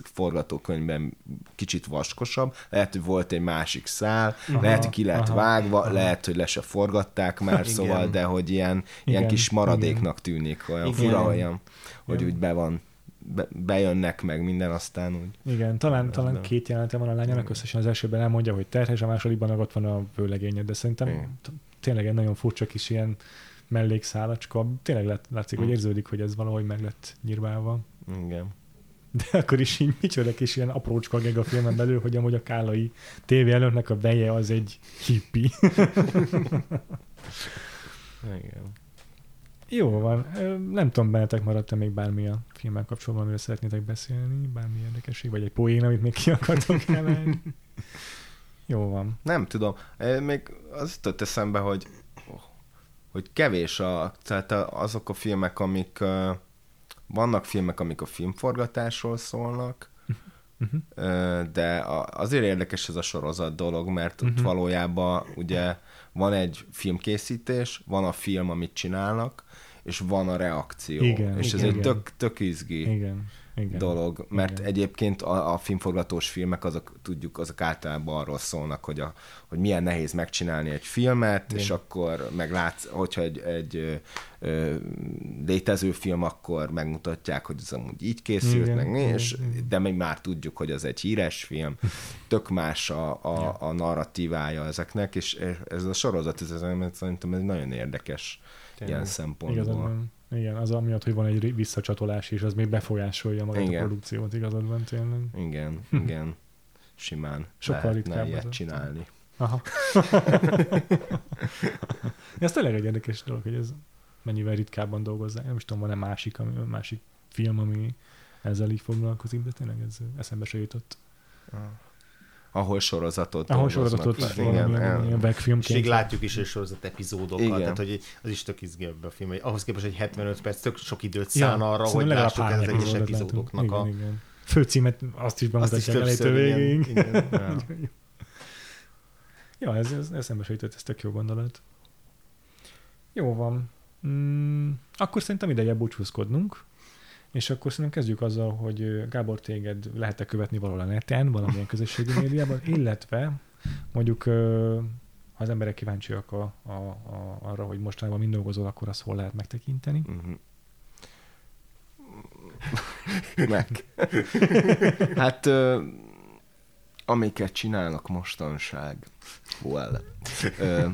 forgatókönyvben kicsit vaskosabb. Lehet, hogy volt egy másik szál, Aha, lehet, hogy ki lett aha, vágva, aha. lehet, hogy le se forgatták már, Igen. szóval, de hogy ilyen, ilyen Igen, kis maradéknak tűnik, olyan Igen. fura, olyan, hogy Igen. úgy be van, be, bejönnek meg minden, aztán úgy. Igen, talán, talán nem. két jelenete van a lányának, összesen az elsőben elmondja, hogy terhes, a másodikban meg ott van a vőlegénye, de szerintem Igen. tényleg egy nagyon furcsa kis ilyen mellékszálacska. Tényleg lát, látszik, hogy Mm. érződik, hogy ez valahogy meg lett nyírválva. Igen. De akkor is így micsoda kis ilyen aprócska geg a filmen belül, hogy amúgy a kálai tévé előttnek a veje az egy hippi. Igen. Jó van. Nem tudom, bennetek maradt-e még bármi a filmmel kapcsolatban, amiről szeretnétek beszélni, bármi érdekesség, vagy egy poén, amit még ki akartok emelni. Jó van. Nem tudom. Még az jutott eszembe, hogy hogy kevés a, tehát azok a filmek, amik uh, vannak filmek, amik a filmforgatásról szólnak, Uh-huh. de azért érdekes ez a sorozat dolog, mert ott Mhm. valójában ugye van egy filmkészítés, van a film, amit csinálnak, és van a reakció. Igen, és ez igen, egy igen. tök, tök izgi Igen. Igen. dolog, mert Igen. egyébként a, a filmforgatós filmek, azok tudjuk, azok általában arról szólnak, hogy, a, hogy milyen nehéz megcsinálni egy filmet, Igen. és akkor meglátsz, hogyha egy, egy ö, ö, létező film, akkor megmutatják, hogy ez amúgy így készült, Igen, meg mi, és, igen. de még már tudjuk, hogy az egy híres film, tök más a, a, a narratívája ezeknek, és ez a sorozat, ez, szerintem ez nagyon érdekes Tényleg. ilyen szempontból. van. Igen, az amiatt, hogy van egy visszacsatolás, és az még befolyásolja magát Igen. a produkciót, igazad van tényleg. Igen, igen. Simán Sokkal lehetne ilyet csinálni. Aha. ez tényleg egy érdekes dolog, hogy ez mennyivel ritkábban dolgozzák. Nem is tudom, van-e másik, ami, másik film, ami ezzel így foglalkozik, de tényleg ez eszembe se jutott. Ahol sorozatot Ahol sorozatot fel. Igen, igen. És webfilmként. még látjuk is egy sorozat epizódokkal, Igen. tehát hogy az is tök izgi ebbe a film. hogy Ahhoz képest, hogy 75 perc tök sok időt Ja, szán arra, szerintem hogy lássuk hány az egyes epizódoknak a... Igen, igen. Főcímet azt is bemutatják elejétől többször, igen, igen. Ja. Ja, ez, ez eszembe se jutott, ez tök jó gondolat. Jó van. Mm, akkor szerintem ideje búcsúzkodnunk, és akkor szerintem kezdjük azzal, hogy Gábor téged lehet-e követni valahol a neten, valamilyen közösségi médiában, illetve mondjuk ha az emberek kíváncsiak a, a, a, arra, hogy mostanában mind dolgozol, akkor azt hol lehet megtekinteni. Mhm. Meg. hát, ö, amiket csinálnak mostanság, well, ö,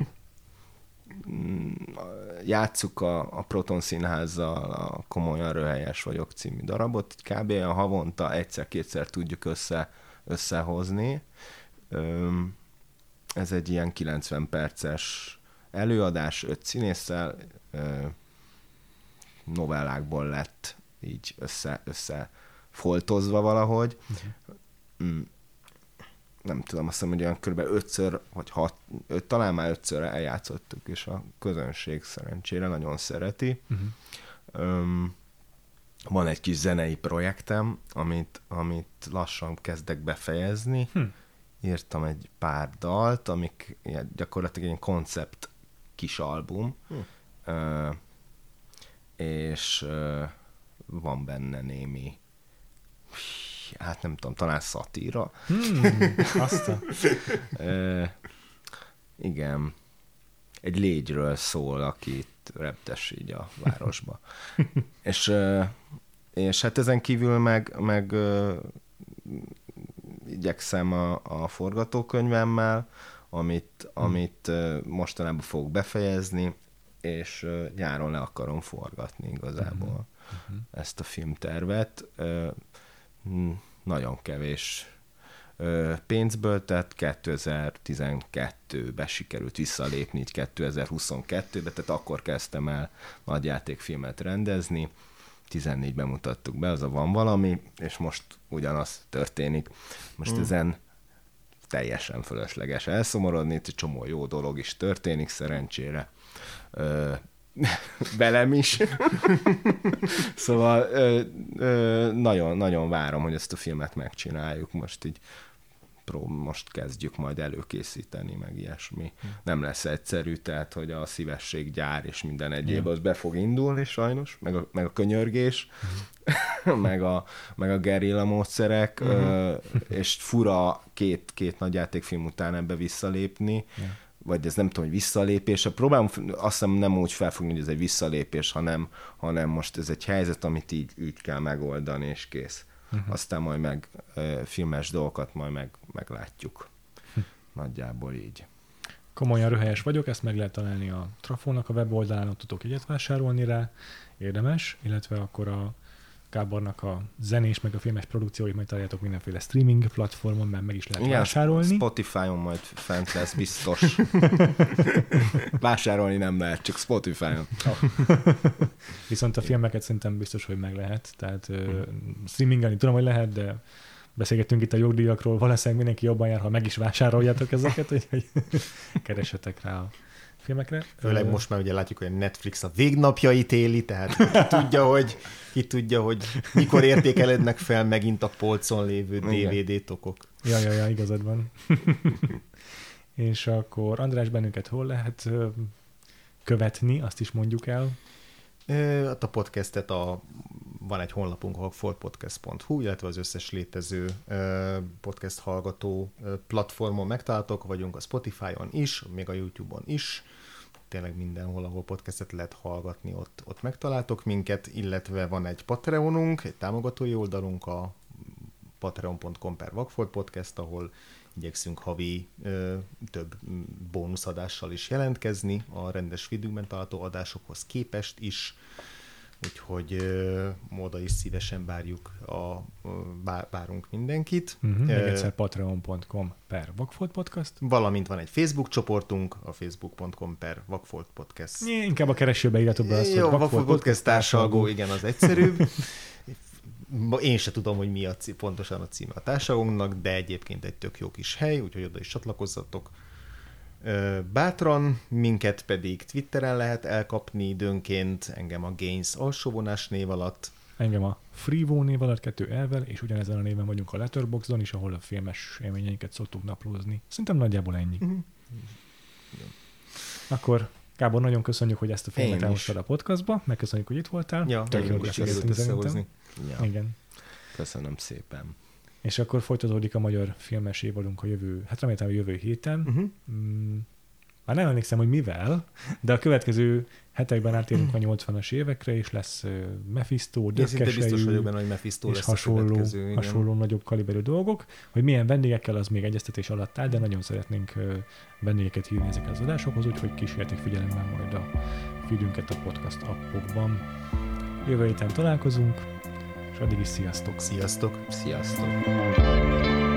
játsszuk a, a Proton Színházzal a Komolyan Röhelyes vagyok című darabot, kb. a havonta egyszer-kétszer tudjuk össze, összehozni. Ez egy ilyen 90 perces előadás, öt színésszel, novellákból lett így össze, össze foltozva valahogy. Mm. Nem tudom, azt hiszem, hogy olyan kb. ötször, vagy hat, öt, talán már ötször eljátszottuk, és a közönség szerencsére nagyon szereti. Uh-huh. Öm, van egy kis zenei projektem, amit, amit lassan kezdek befejezni. Hm. Írtam egy pár dalt, amik ilyen, gyakorlatilag egy koncept kis album. Hm. Ö, és ö, van benne némi hát nem tudom, talán szatíra. Hmm, azt a... Ö, igen. Egy légyről szól, aki itt reptes így a városba. és, és hát ezen kívül meg, meg igyekszem a, a forgatókönyvemmel, amit, amit ö, mostanában fogok befejezni, és nyáron le akarom forgatni igazából Mhm. ezt a filmtervet. Ö, mm, nagyon kevés pénzből, tehát 2012-be sikerült visszalépni, így 2022-be, tehát akkor kezdtem el nagyjátékfilmet rendezni, 14-ben mutattuk be, az a van valami, és most ugyanaz történik. Most Mm. ezen teljesen fölösleges elszomorodni, itt csomó jó dolog is történik szerencsére. Velem is. szóval ö, ö, nagyon, nagyon várom, hogy ezt a filmet megcsináljuk. Most így most kezdjük majd előkészíteni, meg ilyesmi. Nem lesz egyszerű, tehát, hogy a szívesség gyár és minden egyéb Ja. az be fog indulni sajnos, meg a, meg a könyörgés, meg, a, meg a gerilla módszerek, ö, és fura két, két nagy játékfilm után ebbe visszalépni, Ja. Vagy ez nem tudom, hogy visszalépés. A próbálom azt hiszem nem úgy felfogni, hogy ez egy visszalépés, hanem, hanem most ez egy helyzet, amit így, így kell megoldani, és kész. Uh-huh. Aztán majd meg ö, filmes dolgokat majd meg, meglátjuk. Nagyjából így. Komolyan röhelyes vagyok, ezt meg lehet találni a Trafónak a weboldalán, ott tudok egyet vásárolni rá, érdemes, illetve akkor a Gábornak a zenés, meg a filmes produkcióit majd találjátok mindenféle streaming platformon, mert meg is lehet Igen, vásárolni. Spotify-on majd fent lesz, biztos. Vásárolni nem lehet, csak Spotify-on. Viszont a filmeket szerintem biztos, hogy meg lehet. Tehát uh, streamingelni tudom, hogy lehet, de beszélgettünk itt a jogdíjakról, valószínűleg mindenki jobban jár, ha meg is vásároljátok ezeket, úgyhogy keresetek rá a filmekre. Főleg Ö, most már ugye látjuk, hogy a Netflix a végnapjait éli, tehát ki tudja, hogy, ki tudja, hogy mikor értékelődnek fel megint a polcon lévő Igen. DVD tokok. Ja, ja, ja, igazad van. És akkor András, bennünket hol lehet követni, azt is mondjuk el. Hát a podcastet a, van egy honlapunk, ahol forpodcast.hu, illetve az összes létező podcast hallgató platformon megtaláltok, vagyunk a Spotify-on is, még a YouTube-on is, tényleg mindenhol, ahol podcastet lehet hallgatni, ott, ott megtaláltok minket, illetve van egy Patreonunk, egy támogatói oldalunk, a patreon.com per Vagfolt Podcast, ahol igyekszünk havi ö, több bónuszadással is jelentkezni, a rendes videóban található adásokhoz képest is, úgyhogy ö, oda is szívesen várjuk a, bár, várunk mindenkit. Uh-huh. Még egyszer patreon.com per Vagfolt Podcast. Valamint van egy Facebook csoportunk, a facebook.com per Vagfolt Podcast. Nyilván Inkább a keresőbe írjátok be azt, Jó, hogy Vagfolt Podcast társalgó, igen, az egyszerűbb. Én se tudom, hogy mi a cí- pontosan a címe a társaságunknak, de egyébként egy tök jó kis hely, úgyhogy oda is csatlakozzatok. Bátran, minket pedig Twitteren lehet elkapni időnként, engem a Gains alsóvonás név alatt. Engem a Freevo név alatt kettő elvel, és ugyanezen a néven vagyunk a Letterboxdon is, ahol a filmes élményeinket szoktuk naplózni. Szerintem nagyjából ennyi. Mhm. Akkor Gábor, nagyon köszönjük, hogy ezt a filmet elhoztad a podcastba, megköszönjük, hogy itt voltál. Ja, Tök jó is sikerült összehozni. Ja, Igen. köszönöm szépen. És akkor folytatódik a magyar filmes évadunk a jövő, hát remélem a jövő héten. Uh-huh. Mm, már nem emlékszem, hogy mivel, de a következő hetekben átérünk a 80-as évekre, és lesz Mephisto, biztos Dökkesejű, vagyok benne, hogy Mephisto és lesz hasonló, hasonló nagyobb kaliberű dolgok. Hogy milyen vendégekkel, az még egyeztetés alatt áll, de nagyon szeretnénk vendégeket hívni ezekhez az adásokhoz, úgyhogy kísérletek figyelemmel majd a feedünket a podcast appokban. Jövő héten találkozunk, és addig is sziasztok! Sziasztok! Sziasztok!